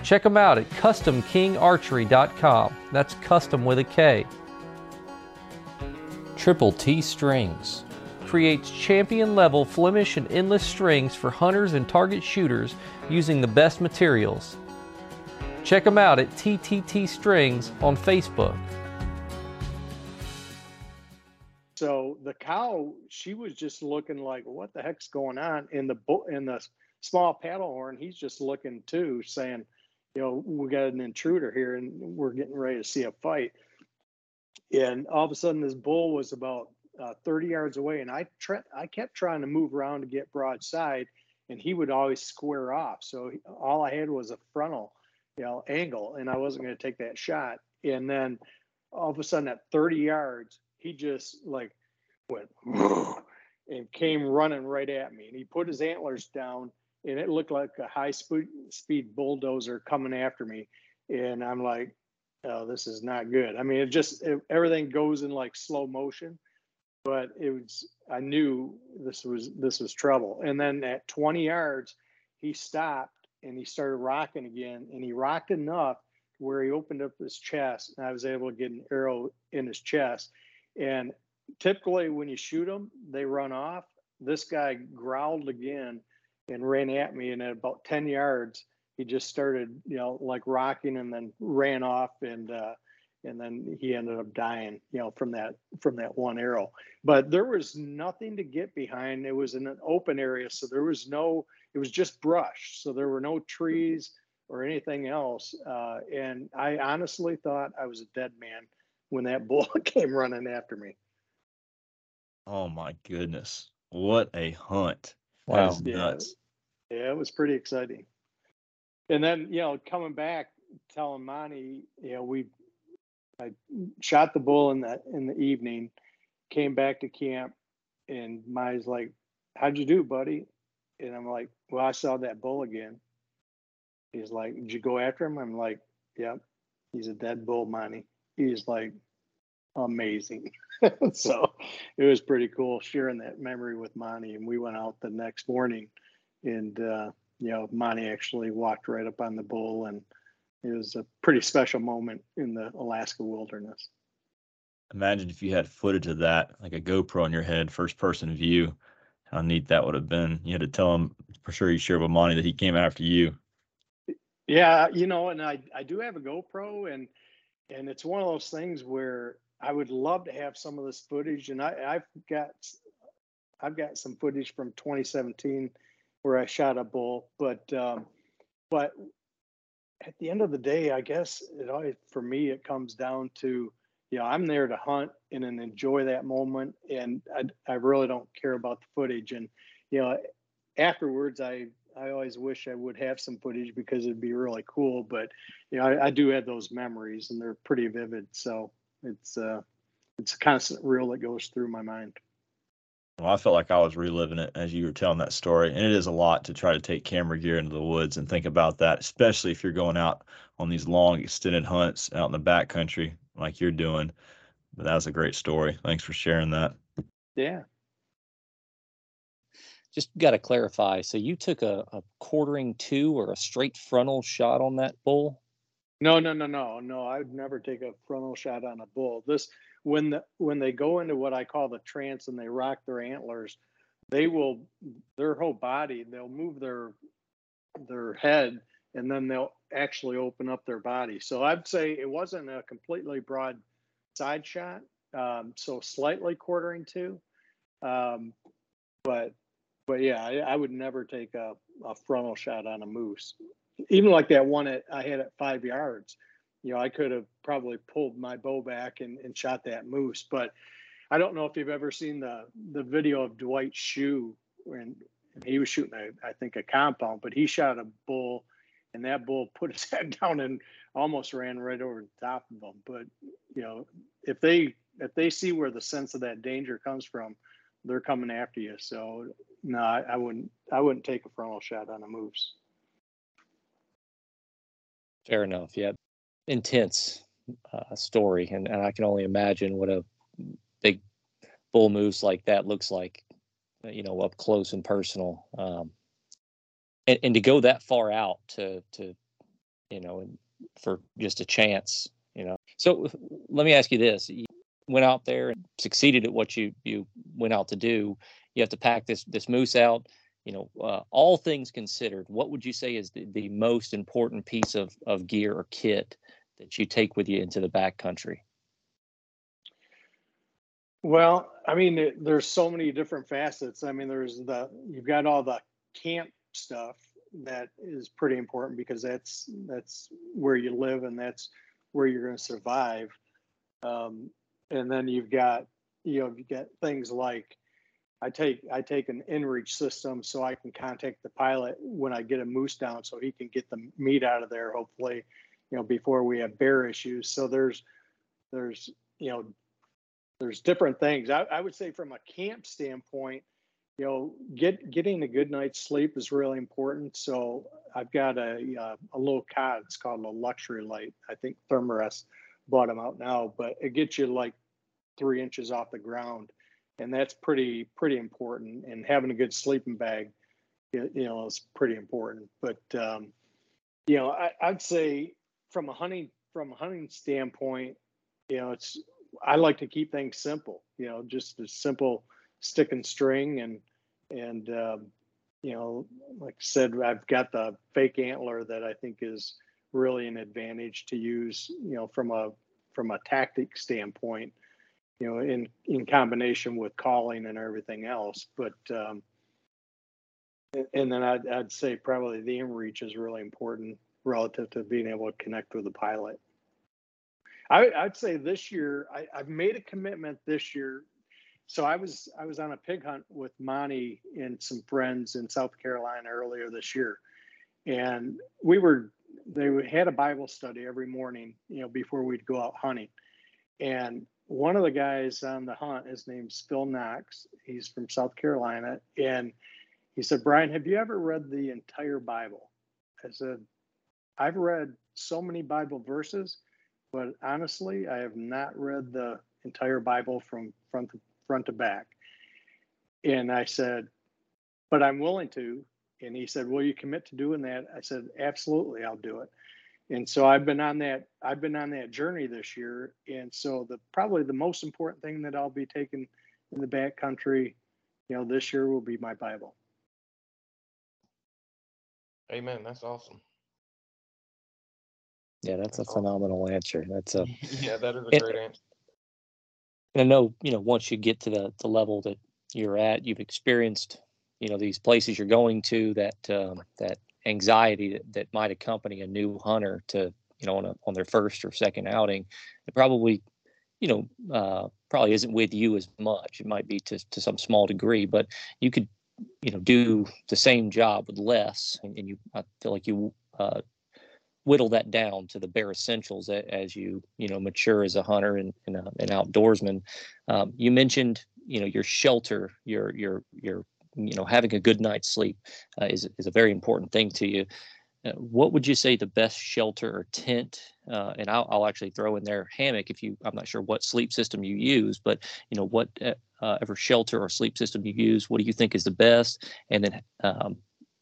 Check them out at CustomKingArchery.com. That's custom with a K. Triple T Strings creates champion level Flemish and endless strings for hunters and target shooters using the best materials. Check them out at TTT Strings on Facebook. So the cow, she was just looking like, what the heck's going on? In the in the small paddle horn, he's just looking too, saying, you know, we got an intruder here and we're getting ready to see a fight. And all of a sudden, this bull was about uh, 30 yards away, and I tra- I kept trying to move around to get broadside, and he would always square off. So all I had was a frontal, you know, angle, and I wasn't going to take that shot. And then all of a sudden, at 30 yards, he just like went and came running right at me, and he put his antlers down, and it looked like a high speed speed bulldozer coming after me, and I'm like. Oh, this is not good. I mean, it just it, everything goes in like slow motion but it was I knew this was this was trouble. And then at 20 yards, he stopped and he started rocking again, and he rocked enough where he opened up his chest, and I was able to get an arrow in his chest. And typically, when you shoot them, they run off. This guy growled again and ran at me, and at about 10 yards, he just started, you know, like rocking, and then ran off and. Uh, and then he ended up dying you know from that from that one arrow but there was nothing to get behind it was in an open area so there was no it was just brush so there were no trees or anything else uh, and i honestly thought i was a dead man when that bull came running after me Oh my goodness. What a hunt. That Wow. is Yeah. nuts. yeah it was pretty exciting and then you know coming back telling monty you know we i shot the bull in the in the evening came back to camp and Monty's like how'd you do buddy and i'm like well i saw that bull again he's like did you go after him i'm like yep he's a dead bull monty he's like amazing so it was pretty cool sharing that memory with monty and we went out the next morning and uh you know, Monty actually walked right up on the bull, and it was a pretty special moment in the Alaska wilderness. Imagine if you had footage of that, like a GoPro on your head, first person view. How neat that would have been. You had to tell him for sure you shared with Monty that he came after you. Yeah, you know, and I I do have a GoPro, and and it's one of those things where I would love to have some of this footage, and I I've got I've got some footage from 2017 where I shot a bull, but um, but at the end of the day, I guess it always for me it comes down to you know I'm there to hunt and then enjoy that moment, and I I really don't care about the footage, and you know afterwards I I always wish I would have some footage because it'd be really cool, but you know I, I do have those memories and they're pretty vivid, so it's uh it's a constant reel that goes through my mind. Well, I felt like I was reliving it as you were telling that story. And it is a lot to try to take camera gear into the woods and think about that, especially if you're going out on these long, extended hunts out in the backcountry like you're doing. But that was a great story. Thanks for sharing that. Yeah. Just got to clarify. So you took a, a quartering to or a straight frontal shot on that bull? No, no, no, no, no. I would never take a frontal shot on a bull. This when the when they go into what I call the trance and they rock their antlers, they will their whole body, they'll move their their head and then they'll actually open up their body. So I'd say it wasn't a completely broad side shot. Um, so slightly quartering to. Um, but but yeah, I, I would never take a, a frontal shot on a moose even like that one at, I had at five yards, you know, I could have probably pulled my bow back and, and shot that moose. But I don't know if you've ever seen the the video of Dwight Schuh when he was shooting, a, I think, a compound, but he shot a bull, and that bull put his head down and almost ran right over the top of him. But you know, if they if they see where the sense of that danger comes from, they're coming after you. So no, I, I wouldn't I wouldn't take a frontal shot on a moose. Fair enough. Yeah. Intense uh, story. And, and I can only imagine what a big bull moose like that looks like, uh, you know, up close and personal. Um, and, and to go that far out to, to you know, for just a chance, you know. So let me ask you this: you went out there and succeeded at what you you went out to do. You have to pack this this moose out. You know, uh, all things considered, what would you say is the, the most important piece of of gear or kit that you take with you into the backcountry? Well, I mean, there's so many different facets. I mean, there's the you've got all the camp stuff that is pretty important because that's that's where you live and that's where you're going to survive. Um, and then you've got you know you get things like I take I take an inReach system so I can contact the pilot when I get a moose down so he can get the meat out of there hopefully you know before we have bear issues. So there's there's you know there's different things. I, I would say from a camp standpoint, you know, get getting a good night's sleep is really important. So I've got a uh, a little cot. It's called a LuxuryLite. I think Thermarest bought them out now, but it gets you like three inches off the ground, and that's pretty pretty important. And having a good sleeping bag, you know, is pretty important. But um, you know, I, I'd say from a hunting from a hunting standpoint, you know, it's I like to keep things simple. You know, just a simple stick and string, and and um, you know, like I said, I've got the fake antler that I think is really an advantage to use. You know, from a from a tactic standpoint, you know, in in combination with calling and everything else. But um, and then I'd, I'd say probably the in reach is really important relative to being able to connect with the pilot. I, I'd say this year I, I, have made a commitment this year. So I was I was on a pig hunt with Monty and some friends in South Carolina earlier this year, and we were they had a Bible study every morning, you know, before we'd go out hunting. And one of the guys on the hunt, his name's Phil Knox. He's from South Carolina, and he said, "Bryan, have you ever read the entire Bible?" I said, "I've read so many Bible verses." but honestly, I have not read the entire Bible from front to front to back. And I said, but I'm willing to. And he said, Will you commit to doing that? I said, Absolutely, I'll do it. And so I've been on that, I've been on that journey this year. And so the probably the most important thing that I'll be taking in the back country, you know, this year will be my Bible. Amen. That's awesome. Yeah, that's a phenomenal answer. That's a yeah, that is a great answer. And I know, you know, once you get to the, the level that you're at, you've experienced, you know, these places you're going to, that um, that anxiety that, that might accompany a new hunter to, you know, on a, on their first or second outing, it probably, you know, uh, probably isn't with you as much. It might be to to some small degree, but you could, you know, do the same job with less, and, and you, I feel like you uh, whittle that down to the bare essentials as you you know mature as a hunter and, and an outdoorsman. Um, you mentioned you know your shelter, your your your you know having a good night's sleep uh, is is a very important thing to you. Uh, what would you say the best shelter or tent? Uh, and I'll, I'll, actually throw in there hammock if you. I'm not sure what sleep system you use, but you know what uh, uh, ever shelter or sleep system you use. What do you think is the best? And then, um,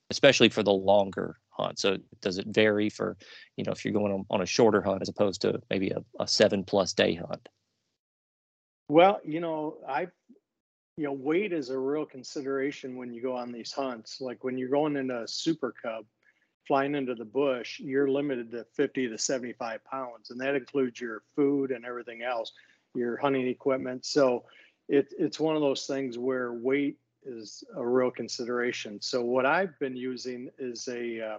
especially for the longer hunt. So does it vary for, you know, if you're going on, on a shorter hunt as opposed to maybe a, a seven plus day hunt? Well, you know, I, you know, weight is a real consideration when you go on these hunts. Like when you're going into a super cub, flying into the bush, you're limited to 50 to 75 pounds, and that includes your food and everything else, your hunting equipment. So it, it's one of those things where weight is a real consideration. So what I've been using is a uh,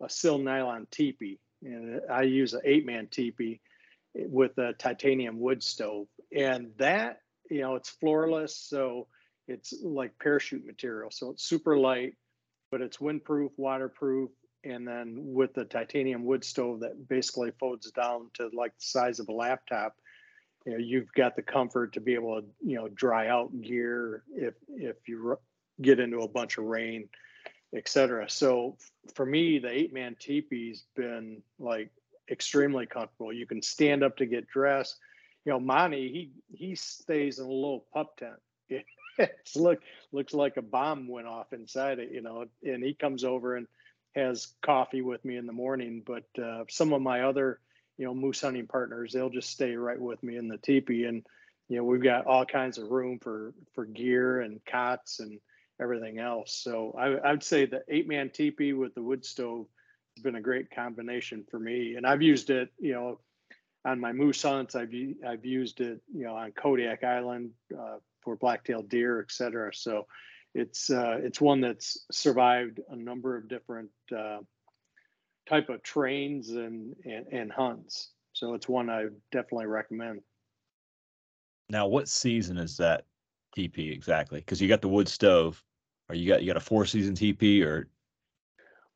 a Sil nylon teepee, and I use an eight man teepee with a titanium wood stove, and that you know it's floorless, so it's like parachute material, so it's super light, but it's windproof, waterproof, and then with the titanium wood stove that basically folds down to like the size of a laptop you know you've got the comfort to be able to you know dry out gear if if you get into a bunch of rain etc so for me the eight man teepee's been like extremely comfortable. You can stand up to get dressed you know Monty he he stays in a little pup tent it look looks like a bomb went off inside it you know and he comes over and has coffee with me in the morning. But uh, some of my other, you know, moose hunting partners, they'll just stay right with me in the teepee, and you know, we've got all kinds of room for for gear and cots and everything else. So I, I'd say the eight man teepee with the wood stove has been a great combination for me, and I've used it, you know, on my moose hunts. I've I've used it, you know, on Kodiak Island uh, for black-tailed deer, et cetera. So it's uh, it's one that's survived a number of different uh, type of trains and, and and hunts. So it's one I definitely recommend. Now, what season is that TP exactly? Because you got the wood stove, or you got you got a four season TP, or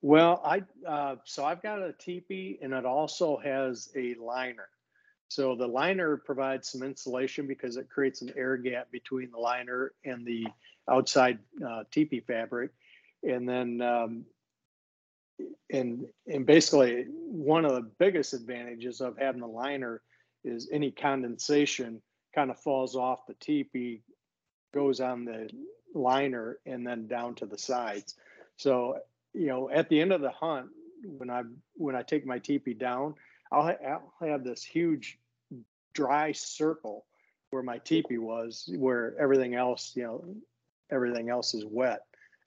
Well, I uh, so I've got a teepee and it also has a liner. So the liner provides some insulation because it creates an air gap between the liner and the outside uh, teepee fabric. And then, um, and and basically, one of the biggest advantages of having the liner is any condensation kind of falls off the teepee, goes on the liner, and then down to the sides. So you know, at the end of the hunt, when I when I take my teepee down, I'll, ha- I'll have this huge dry circle where my teepee was, where everything else, you know, everything else is wet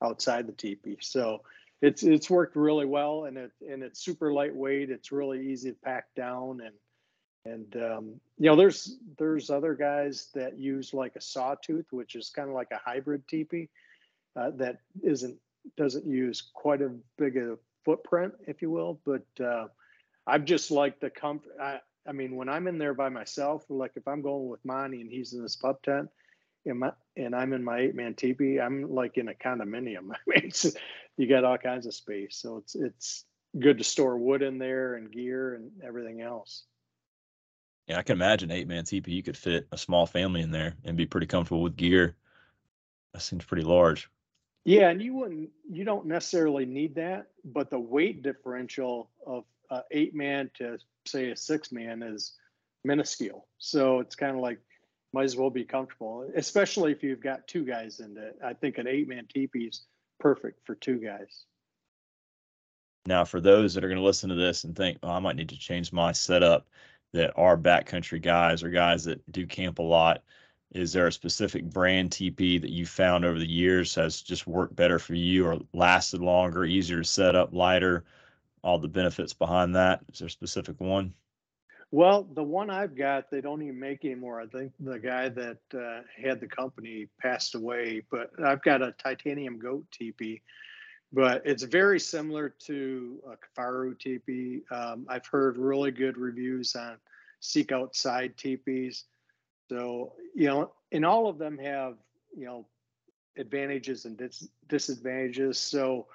outside the teepee. So it's it's worked really well, and it and it's super lightweight. It's really easy to pack down, and and um, you know, there's there's other guys that use like a sawtooth, which is kind of like a hybrid teepee uh, that isn't doesn't use quite a big a footprint, if you will. But uh, I've just like the comfort. I, I mean, when I'm in there by myself, like if I'm going with Monty and he's in his pup tent, and, my, and I'm in my eight man teepee, I'm like in a condominium. I mean, you got all kinds of space, so it's it's good to store wood in there and gear and everything else. yeah, I can imagine eight man teepee. You could fit a small family in there and be pretty comfortable with gear. That seems pretty large. Yeah, and you wouldn't, you don't necessarily need that, but the weight differential of uh, eight man to say a six man is minuscule. So it's kind of like might as well be comfortable, especially if you've got two guys in it. I think an eight man teepee is perfect for two guys. Now, for those that are going to listen to this and think, oh, I might need to change my setup, that are backcountry guys or guys that do camp a lot, is there a specific brand TP that you found over the years has just worked better for you or lasted longer, easier to set up, lighter, all the benefits behind that? Is there a specific one? Well, the one I've got, they don't even make anymore. I think the guy that uh, had the company passed away, but I've got a titanium goat teepee, but it's very similar to a Kifaru teepee. Um, I've heard really good reviews on Seek Outside teepees. So, you know, and all of them have, you know, advantages and dis- disadvantages. So,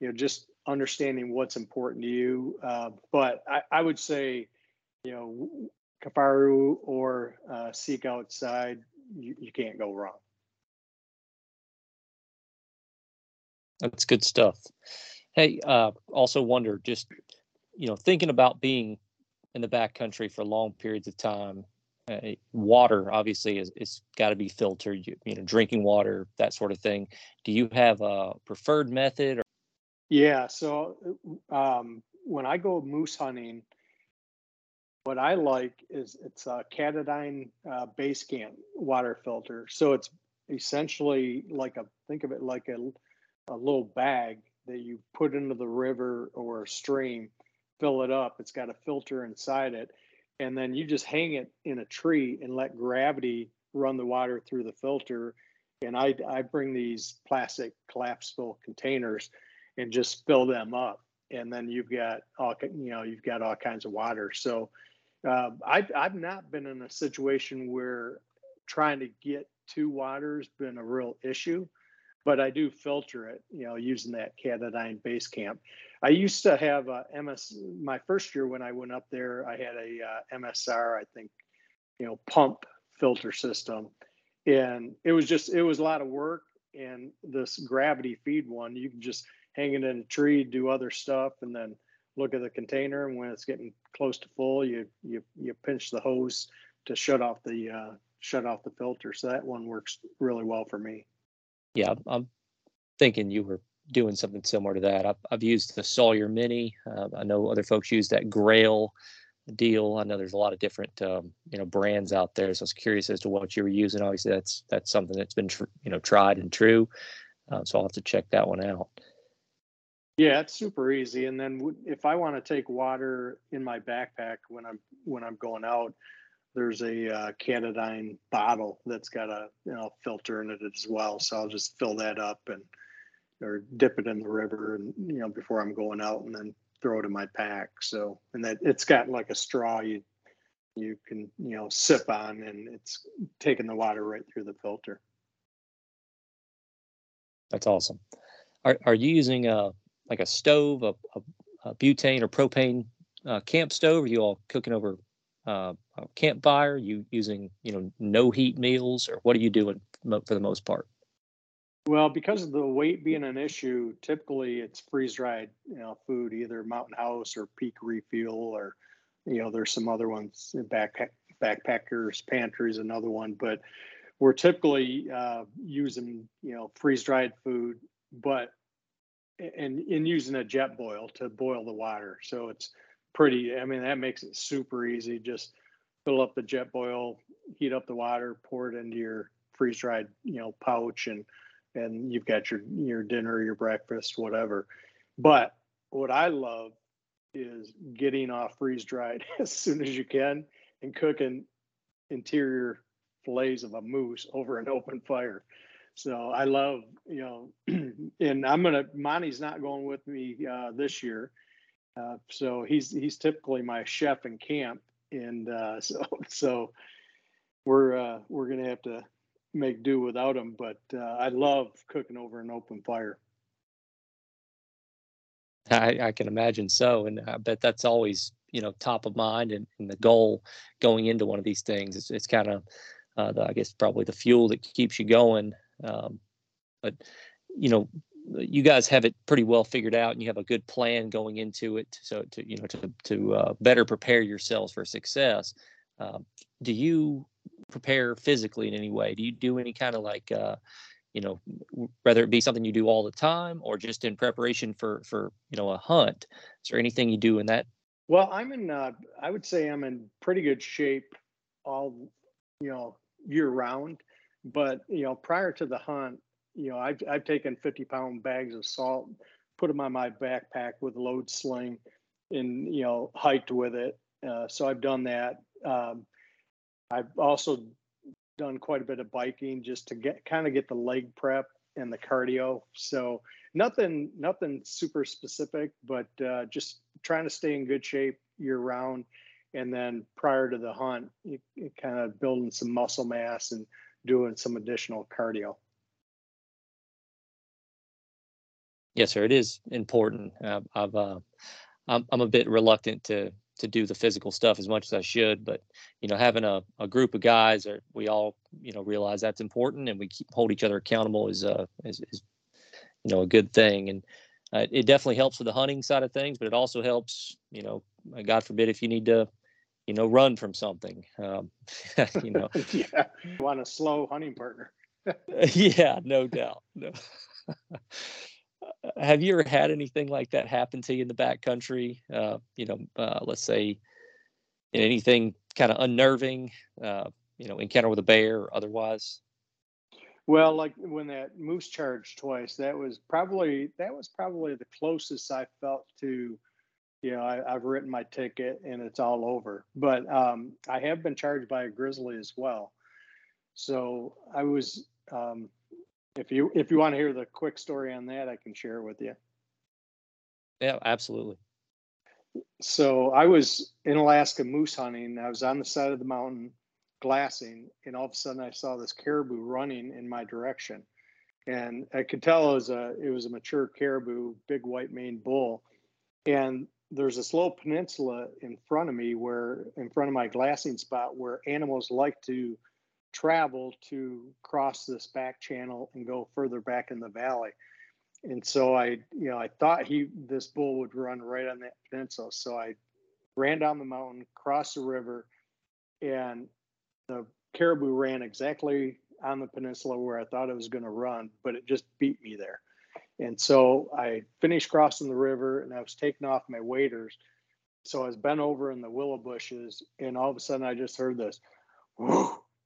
you know, just understanding what's important to you. Uh, but I, I would say, you know, Kifaru or uh, Seek Outside, you, you can't go wrong. That's good stuff. Hey, uh, also wonder just, you know, thinking about being in the backcountry for long periods of time, uh, water obviously is, is got to be filtered, you, you know, drinking water, that sort of thing. Do you have a preferred method? Yeah. So um, when I go moose hunting, what I like is it's a Katadyn uh, base camp water filter. So it's essentially like a think of it like a a little bag that you put into the river or stream, fill it up. It's got a filter inside it, and then you just hang it in a tree and let gravity run the water through the filter. And I I bring these plastic collapsible containers and just fill them up, and then you've got all you know you've got all kinds of water. So uh, I've I've not been in a situation where trying to get two waters been a real issue but I do filter it, you know, using that Katadyn base camp. I used to have a MS. My first year when I went up there, I had a uh, MSR, I think, you know, pump filter system, and it was just it was a lot of work. And this gravity feed one, you can just hang it in a tree, do other stuff, and then look at the container. And when it's getting close to full, you you you pinch the hose to shut off the uh, shut off the filter. So that one works really well for me. yeah, I'm thinking you were doing something similar to that. I've, I've used the Sawyer Mini. Uh, I know other folks use that Grayl deal. I know there's a lot of different um, you know brands out there, so I was curious as to what you were using. Obviously, that's that's something that's been tr- you know tried and true. Uh, so I'll have to check that one out. Yeah, it's super easy. And then if I want to take water in my backpack when I'm when I'm going out, there's a uh, bottle that's got a you know filter in it as well. So I'll just fill that up and or dip it in the river and you know before I'm going out and then throw it in my pack. So and that it's got like a straw you you can you know sip on and it's taking the water right through the filter. That's awesome. Are are you using a like a stove, a, a, a butane or propane uh, camp stove? Are you all cooking over uh, a campfire? Are you using you know no heat meals, or what are you doing for the most part? Well, because of the weight being an issue, typically it's freeze dried, you know, food, either Mountain House or Peak Refuel, or you know, there's some other ones. Back backpackers pantry is another one, but we're typically uh, using you know freeze dried food, but and in using a Jetboil to boil the water. So it's pretty. I mean, that makes it super easy. Just fill up the Jetboil, heat up the water, pour it into your freeze dried you know pouch, and and you've got your your dinner, your breakfast, whatever. But what I love is getting off freeze dried as soon as you can and cooking interior fillets of a moose over an open fire. So I love, you know, and I'm gonna. Monty's not going with me uh, this year, uh, so he's he's typically my chef in camp, and uh, so so we're uh, we're gonna have to make do without him. But uh, I love cooking over an open fire. I, I can imagine so, and I bet that's always you know top of mind and, and the goal going into one of these things. It's it's kind of uh, the, I guess probably the fuel that keeps you going. Um, but you know, you guys have it pretty well figured out, and you have a good plan going into it. So to you know to to uh, better prepare yourselves for success. Um, do you prepare physically in any way? Do you do any kind of like uh, you know whether it be something you do all the time or just in preparation for for you know a hunt? Is there anything you do in that? Well, I'm in. Uh, I would say I'm in pretty good shape all you know year round. But you know, prior to the hunt, you know, I've I've taken 50 pound bags of salt, put them on my backpack with load sling, and you know, hiked with it. Uh, so I've done that. Um, I've also done quite a bit of biking just to get kind of get the leg prep and the cardio. So nothing nothing super specific, but uh, just trying to stay in good shape year round. And then prior to the hunt, you kind of building some muscle mass and doing some additional cardio. Yes, sir. It is important. Uh, I've uh, I'm I'm a bit reluctant to to do the physical stuff as much as I should, but you know, having a, a group of guys that we all you know realize that's important and we keep hold each other accountable is uh is, is you know a good thing and uh, it definitely helps with the hunting side of things, but it also helps you know God forbid if you need to you know, run from something. Um, you know, yeah, you want a slow hunting partner. yeah, no doubt. No. Have you ever had anything like that happen to you in the backcountry? Uh, you know, uh, let's say anything kind of unnerving, uh, you know, encounter with a bear or otherwise? Well, like when that moose charged twice, that was probably that was probably the closest I felt to you know, I, have written my ticket and it's all over. But um, I have been charged by a grizzly as well. So I was, um, if you if you want to hear the quick story on that, I can share it with you. Yeah, absolutely. So I was in Alaska moose hunting. I was on the side of the mountain glassing, and all of a sudden I saw this caribou running in my direction, and I could tell it was a it was a mature caribou, big white maned bull, and there's this little peninsula in front of me where in front of my glassing spot where animals like to travel to cross this back channel and go further back in the valley. And so i you know i thought he this bull would run right on that peninsula. So i ran down the mountain crossed the river and the caribou ran exactly on the peninsula where i thought it was going to run but it just beat me there And so I finished crossing the river and I was taking off my waders. So I was bent over in the willow bushes, and all of a sudden I just heard this,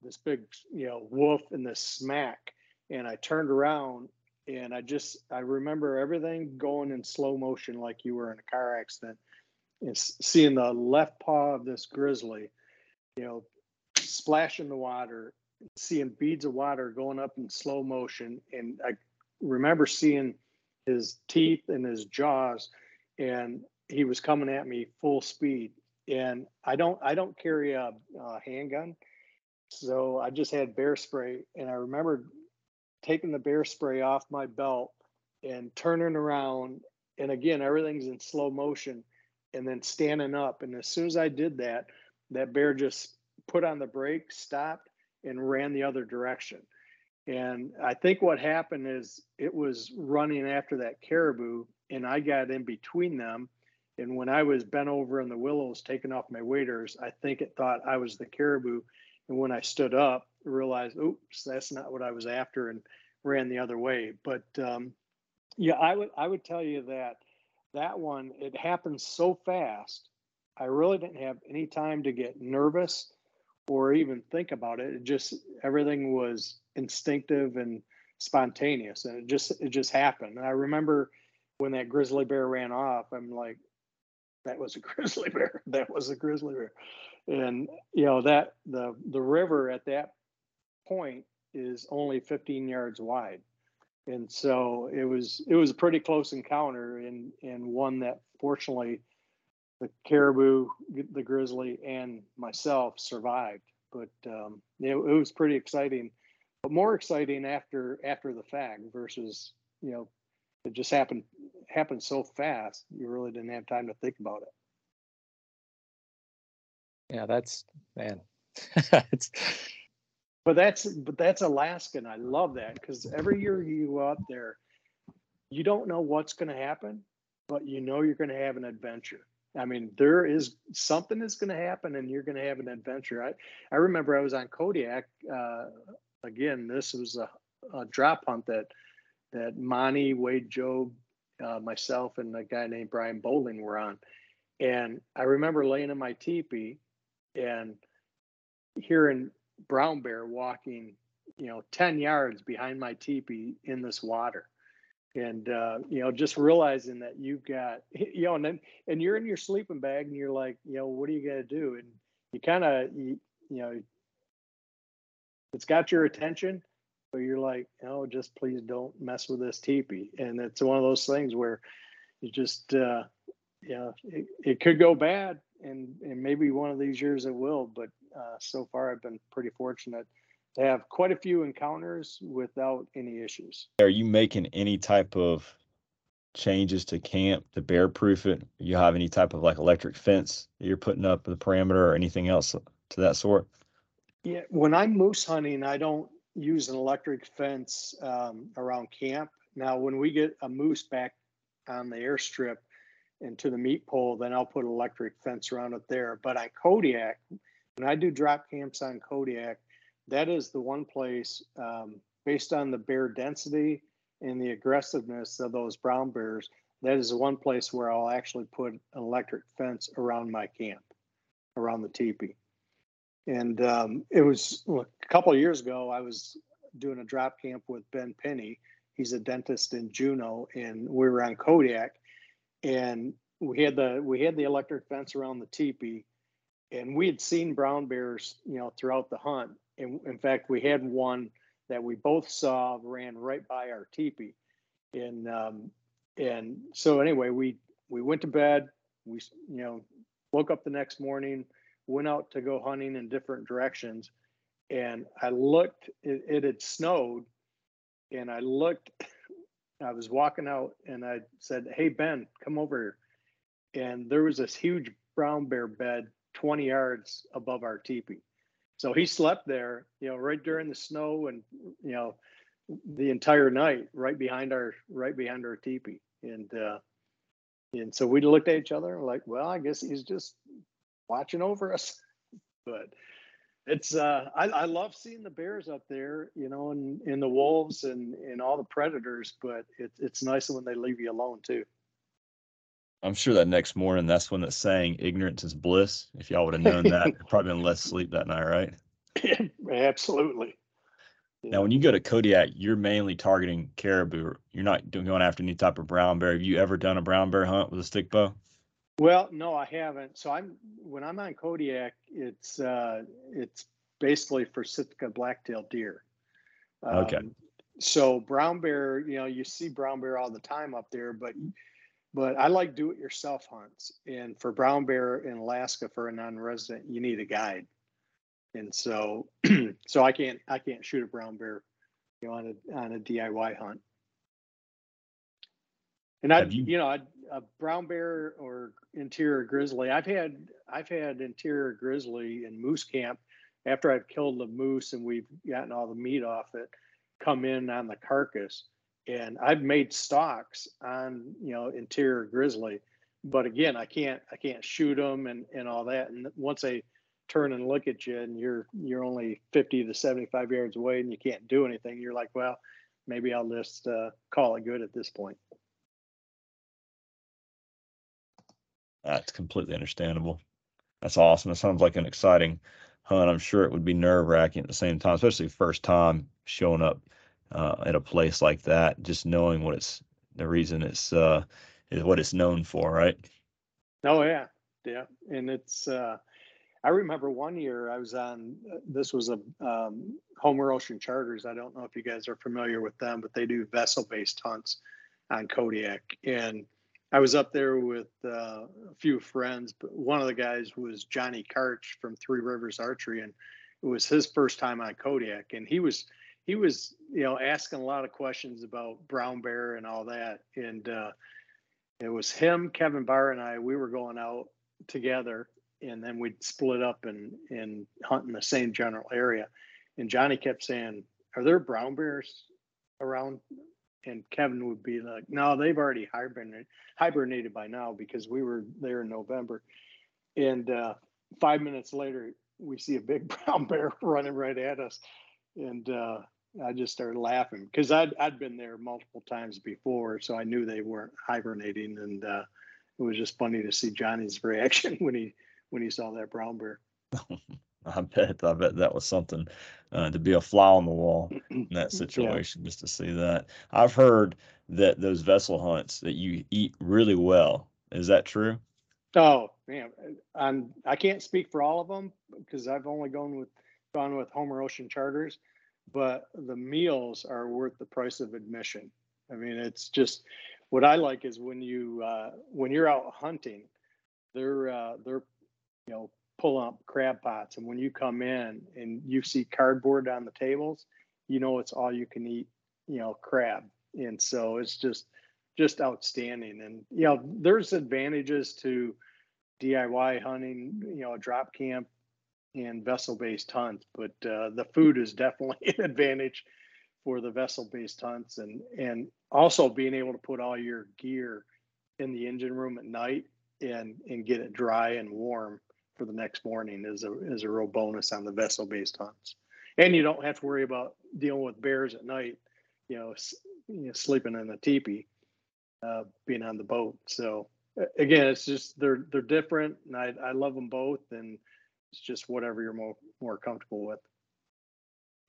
this big, you know, woof and this smack. And I turned around and I just I remember everything going in slow motion like you were in a car accident. And seeing the left paw of this grizzly, you know, splash in the water, seeing beads of water going up in slow motion, and I remember seeing his teeth and his jaws, and he was coming at me full speed. And I don't I don't carry a, a handgun, so I just had bear spray, and I remember taking the bear spray off my belt and turning around, and again everything's in slow motion, and then standing up. And as soon as I did that, that bear just put on the brake, stopped, and ran the other direction. And I think what happened is it was running after that caribou, and I got in between them. And when I was bent over in the willows taking off my waders, I think it thought I was the caribou. And when I stood up, realized, oops, that's not what I was after, and ran the other way. But um, yeah, I would I would tell you that that one it happened so fast. I really didn't have any time to get nervous or even think about it. It just everything was instinctive and spontaneous, and it just it just happened. And I remember when that grizzly bear ran off. I'm like, that was a grizzly bear. That was a grizzly bear, and you know that the the river at that point is only 15 yards wide and so it was it was a pretty close encounter and and one that fortunately the caribou, the grizzly, and myself survived. But um, it, it, was pretty exciting, but more exciting after after the fact versus you know it just happened happened so fast you really didn't have time to think about it. Yeah, that's man. it's but that's but that's Alaskan. I love that because every year you go out there, you don't know what's going to happen, but you know you're going to have an adventure. I mean, there is something that's going to happen, and you're going to have an adventure. I I remember I was on Kodiak. Uh, again, this was a, a, drop hunt that that Monty, Wade, Job, uh, myself, and a guy named Brian Bowling were on. And I remember laying in my teepee and hearing brown bear walking, you know, 10 yards behind my teepee in this water and uh, you know just realizing that you've got you know and then and you're in your sleeping bag and you're like you know what are you going to do? And you kind of you, you know it's got your attention but you're like oh just please don't mess with this teepee. And it's one of those things where you just uh know it, it could go bad and and maybe one of these years it will but uh, so far i've been pretty fortunate to have quite a few encounters without any issues. Are you making any type of changes to camp to bear proof it? You have any type of like electric fence that you're putting up the perimeter or anything else to that sort? Yeah, when I'm moose hunting, I don't use an electric fence um, around camp. Now, when we get a moose back on the airstrip and to the meat pole, then I'll put an electric fence around it there. But on Kodiak, when I do drop camps on Kodiak, that is the one place um, based on the bear density and the aggressiveness of those brown bears that is the one place where i'll actually put an electric fence around my camp around the teepee. And um, it was a couple of years ago i was doing a drop camp with ben penny he's a dentist in juneau and we were on kodiak and we had the we had the electric fence around the teepee and we had seen brown bears you know throughout the hunt in, in fact, we had one that we both saw ran right by our teepee. And um, and so anyway, we we went to bed. We you know woke up the next morning, went out to go hunting in different directions, and I looked. It, it had snowed, and I looked. I was walking out, and I said, "Hey Ben, come over here." And there was this huge brown bear bed 20 yards above our teepee. So he slept there, you know, right during the snow and you know the entire night, right behind our right behind our teepee. And uh, and so we looked at each other like, well, I guess he's just watching over us. But it's uh, I, I love seeing the bears up there, you know, and, and the wolves and, and all the predators, but it's it's nice when they leave you alone too. I'm sure that next morning, that's when it's saying ignorance is bliss. If y'all would have known that, probably been less sleep that night, right? Absolutely. Now, when you go to Kodiak, you're mainly targeting caribou. You're not doing going after any type of brown bear. Have you ever done a brown bear hunt with a stick bow? Well, no, I haven't. So I'm when I'm on Kodiak, it's uh, it's basically for Sitka blacktail deer. Um, okay. So brown bear, you know, you see brown bear all the time up there, but but I like do it yourself hunts. And for brown bear in Alaska for a non-resident, you need a guide. And so so I can't I can't shoot a brown bear, you know, on a on a DIY hunt. And I, you, you know, I'd, a brown bear or interior grizzly. I've had I've had interior grizzly in moose camp after I've killed the moose and we've gotten all the meat off it, come in on the carcass, and I've made stocks on you know interior grizzly, but again I can't I can't shoot them and and all that. And once they turn and look at you and you're you're only 50 to 75 yards away and you can't do anything, you're like, well, maybe I'll just uh, call it good at this point. That's completely understandable. That's awesome. It sounds like an exciting hunt. I'm sure it would be nerve wracking at the same time, especially first time showing up uh, at a place like that, just knowing what it's the reason it's uh, is what it's known for, right? Oh yeah, yeah, and it's. Uh, I remember one year I was on. This was a um, Homer Ocean Charters. I don't know if you guys are familiar with them, but they do vessel based hunts on Kodiak, and I was up there with uh, a few friends, but one of the guys was Johnny Karch from Three Rivers Archery, and it was his first time on Kodiak, and he was he was you know asking a lot of questions about brown bear and all that, and uh, it was him, Kevin Barr, and I. We were going out together, and then we'd split up and and hunt in the same general area, and Johnny kept saying, "Are there brown bears around and Kevin would be like, "No, they've already hibernated hibernated by now because we were there in November." And uh, five minutes later, we see a big brown bear running right at us, and uh, I just started laughing because I'd I'd been there multiple times before, so I knew they weren't hibernating, and uh, it was just funny to see Johnny's reaction when he when he saw that brown bear. I bet I bet that was something uh, to be a fly on the wall in that situation, yeah. just to see that. I've heard that those vessel hunts that you eat really well. Is that true? Oh man, I'm I can't speak for all of them because I've only gone with gone with Homer Ocean Charters, but the meals are worth the price of admission. I mean, it's just what I like is when you uh, when you're out hunting, they're uh, they're you know pull up crab pots. And when you come in and you see cardboard on the tables you know it's all you can eat you know crab. And so it's just just outstanding. And you know there's advantages to diy hunting you know a drop camp and vessel based hunts but uh, the food is definitely an advantage for the vessel based hunts and and also being able to put all your gear in the engine room at night and and get it dry and warm for the next morning is a is a real bonus on the vessel based hunts, and you don't have to worry about dealing with bears at night. You know, you know sleeping in a teepee, uh, being on the boat. So again, it's just they're they're different, and I I love them both, and it's just whatever you're more more comfortable with.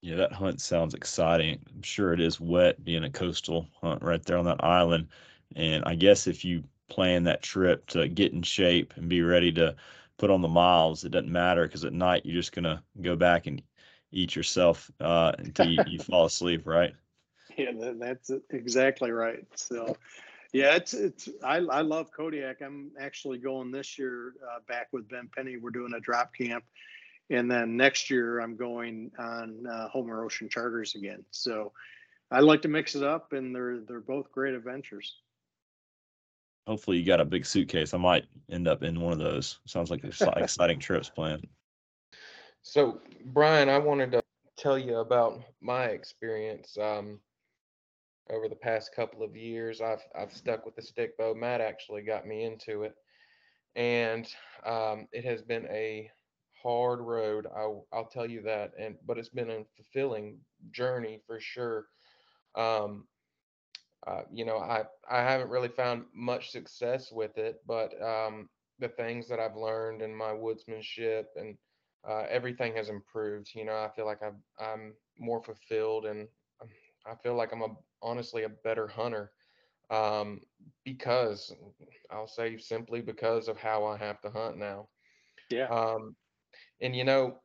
Yeah, that hunt sounds exciting. I'm sure it is wet being a coastal hunt right there on that island. And I guess if you plan that trip to get in shape and be ready to put on the miles, it doesn't matter because at night you're just gonna go back and eat yourself uh, until you, you fall asleep, right? Yeah, that's exactly right. So, yeah, it's it's I I love Kodiak. I'm actually going this year uh, back with Ben Penny. We're doing a drop camp, and then next year I'm going on uh, Homer Ocean Charters again. So, I like to mix it up, and they're they're both great adventures hopefully you got a big suitcase. I might end up in one of those. Sounds like exciting trips planned. So, Bryan, I wanted to tell you about my experience um, over the past couple of years. I've I've stuck with the stick bow. Matt actually got me into it, and um, it has been a hard road. I'll I'll tell you that. And but it's been a fulfilling journey for sure. Um, uh, you know, I I haven't really found much success with it, but um, the things that I've learned in my woodsmanship and uh, everything has improved. You know, I feel like I'm I'm more fulfilled and um, I feel like I'm a honestly a better hunter um, because I'll say simply because of how I have to hunt now. Yeah. Um, and you know,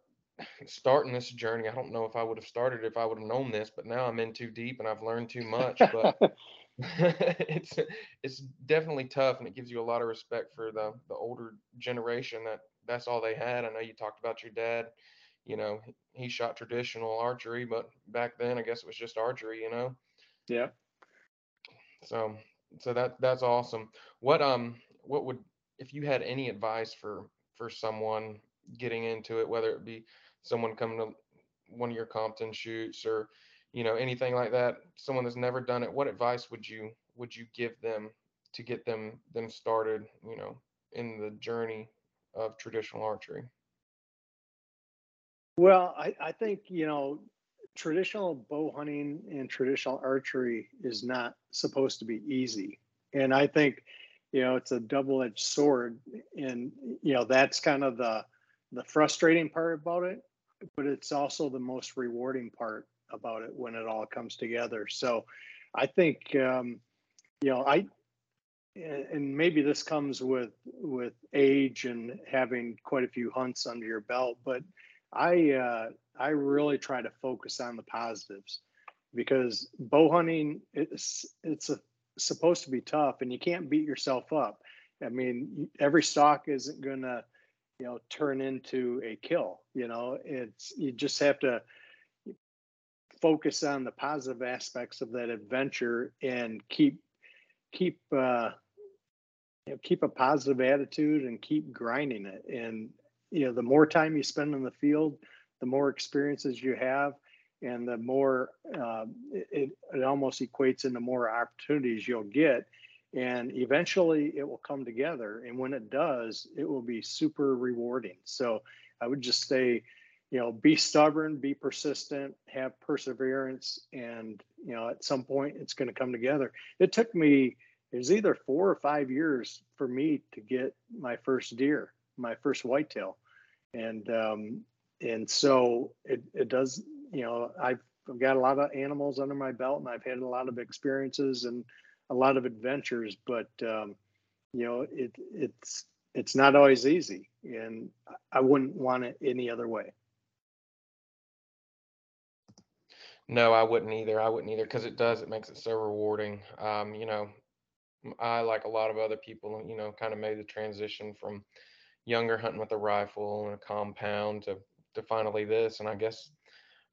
starting this journey, I don't know if I would have started if I would have known this, but now I'm in too deep and I've learned too much. But it's it's definitely tough, and it gives you a lot of respect for the the older generation that that's all they had. I know you talked about your dad. You know, he shot traditional archery, but back then I guess it was just archery. You know. Yeah. So so that that's awesome. What um what would if you had any advice for for someone getting into it, whether it be someone coming to one of your Compton shoots or you know anything like that, someone that's never done it, what advice would you would you give them to get them them started, you know, in the journey of traditional archery? Well, I, I think, you know, traditional bow hunting and traditional archery is not supposed to be easy. And I think, you know, it's a double-edged sword. And, you know, that's kind of the the frustrating part about it, but it's also the most rewarding part about it when it all comes together. So I think um, you know, I and maybe this comes with with age and having quite a few hunts under your belt, but I uh, I really try to focus on the positives because bow hunting it's it's a, supposed to be tough and you can't beat yourself up. I mean, every stock isn't gonna you know turn into a kill. You know, it's you just have to focus on the positive aspects of that adventure and keep keep uh, you know, keep a positive attitude and keep grinding it. And you know, the more time you spend in the field, the more experiences you have, and the more uh, it, it almost equates into more opportunities you'll get. And eventually it will come together. And when it does, it will be super rewarding. So I would just say, you know, be stubborn, be persistent, have perseverance, and you know, at some point it's going to come together. It took me it was either four or five years for me to get my first deer, my first whitetail, and um, and so it it does. You know, I've I've got a lot of animals under my belt, and I've had a lot of experiences and a lot of adventures. But um, you know, it it's it's not always easy, and I wouldn't want it any other way. No, I wouldn't either. I wouldn't either because it does. It makes it so rewarding. Um, you know, I, like a lot of other people, you know, kind of made the transition from younger hunting with a rifle and a compound to to finally this. And I guess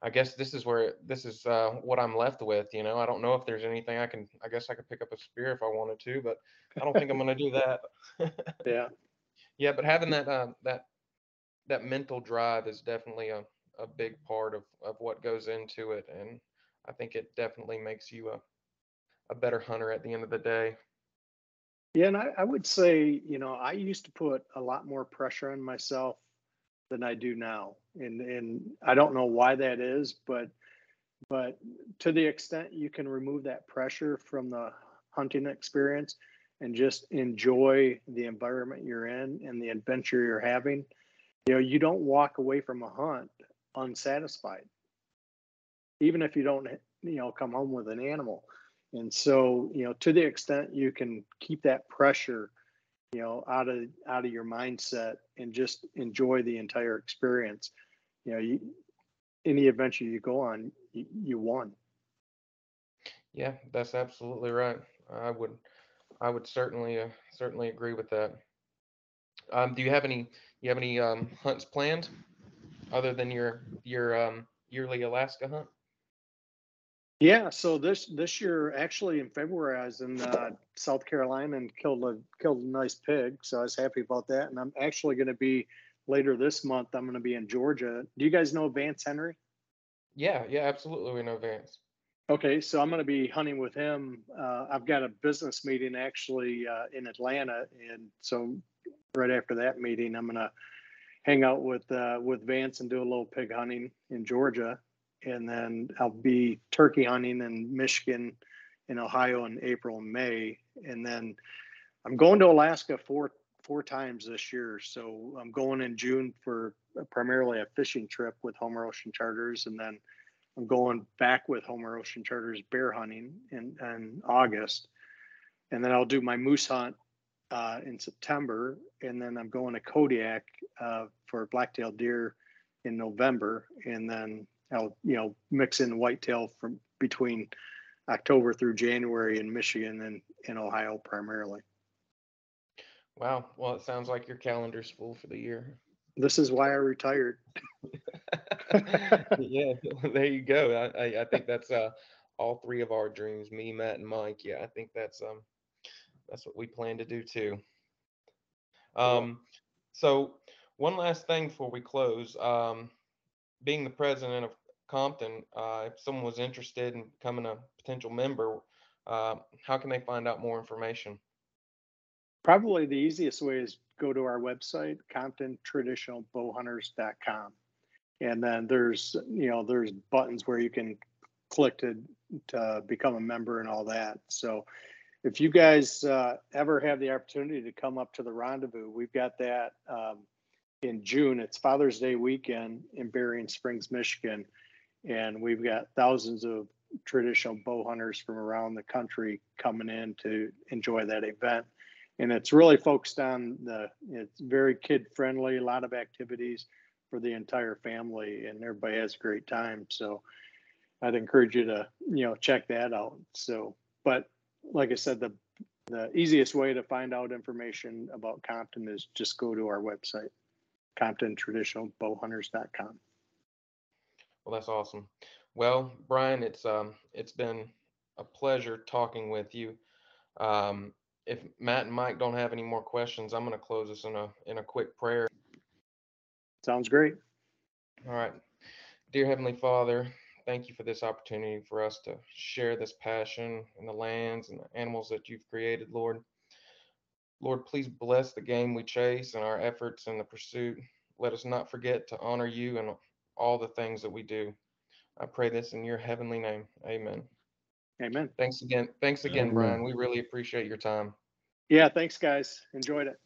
I guess this is where this is uh, what I'm left with. You know, I don't know if there's anything I can. I guess I could pick up a spear if I wanted to, but I don't think I'm going to do that. yeah, yeah. But having that uh, that that mental drive is definitely a a big part of of what goes into it, and I think it definitely makes you a a better hunter at the end of the day. Yeah, and I, I would say, you know, I used to put a lot more pressure on myself than I do now. And and I don't know why that is, but but to the extent you can remove that pressure from the hunting experience and just enjoy the environment you're in and the adventure you're having, you know, you don't walk away from a hunt unsatisfied. Even if you don't, you know, come home with an animal and so, you know, to the extent you can keep that pressure, you know, out of out of your mindset and just enjoy the entire experience, you know, you, any adventure you go on, you, you won. Yeah, that's absolutely right. I would, I would certainly, uh, certainly agree with that. Um, do you have any, you have any um, hunts planned, other than your your um, yearly Alaska hunt? Yeah, so this this year, actually in February, I was in uh, South Carolina and killed a killed a nice pig. So I was happy about that. And I'm actually going to be later this month. I'm going to be in Georgia. Do you guys know Vance Henry? Yeah, yeah, absolutely. We know Vance. Okay, so I'm going to be hunting with him. Uh, I've got a business meeting actually uh, in Atlanta, and so right after that meeting, I'm going to hang out with uh, with Vance and do a little pig hunting in Georgia, and then I'll be turkey hunting in Michigan, in Ohio in April and May, and then I'm going to Alaska four four times this year. So I'm going in June for primarily a fishing trip with Homer Ocean Charters, and then I'm going back with Homer Ocean Charters bear hunting in, in August, and then I'll do my moose hunt uh, in September, and then I'm going to Kodiak uh, for blacktail deer in November, and then I'll you know mix in whitetail from between October through January in Michigan and in Ohio primarily. Wow. Well, it sounds like your calendar's full for the year. This is why I retired. yeah, there you go. I, I, I think that's uh, all three of our dreams, me, Matt, and Mike. Yeah, I think that's um that's what we plan to do too. Um, so one last thing before we close. Um, being the president of Compton, uh, if someone was interested in becoming a potential member, uh, how can they find out more information? Probably the easiest way is go to our website, ComptonTraditionalBowhunters.com, and then there's you know there's buttons where you can click to to become a member and all that. So if you guys uh, ever have the opportunity to come up to the rendezvous, we've got that um, in June. It's Father's Day weekend in Berrien Springs, Michigan, and we've got thousands of traditional bow hunters from around the country coming in to enjoy that event and it's really focused on the it's very kid friendly a lot of activities for the entire family and everybody has a great time. So i'd encourage you to you know check that out. So but like i said the the easiest way to find out information about compton is just go to our website comptontraditionalbowhunters.com well that's awesome. Well bryan it's um it's been a pleasure talking with you. Um if Matt and Mike don't have any more questions, I'm going to close this in a in a quick prayer. Sounds great. All right. Dear Heavenly Father, thank you for this opportunity for us to share this passion in the lands and the animals that you've created, Lord. Lord, please bless the game we chase and our efforts in the pursuit. Let us not forget to honor you in all the things that we do. I pray this in your heavenly name. Amen. Amen. Thanks again. Thanks again, Bryan. We really appreciate your time. Yeah, thanks, guys. Enjoyed it.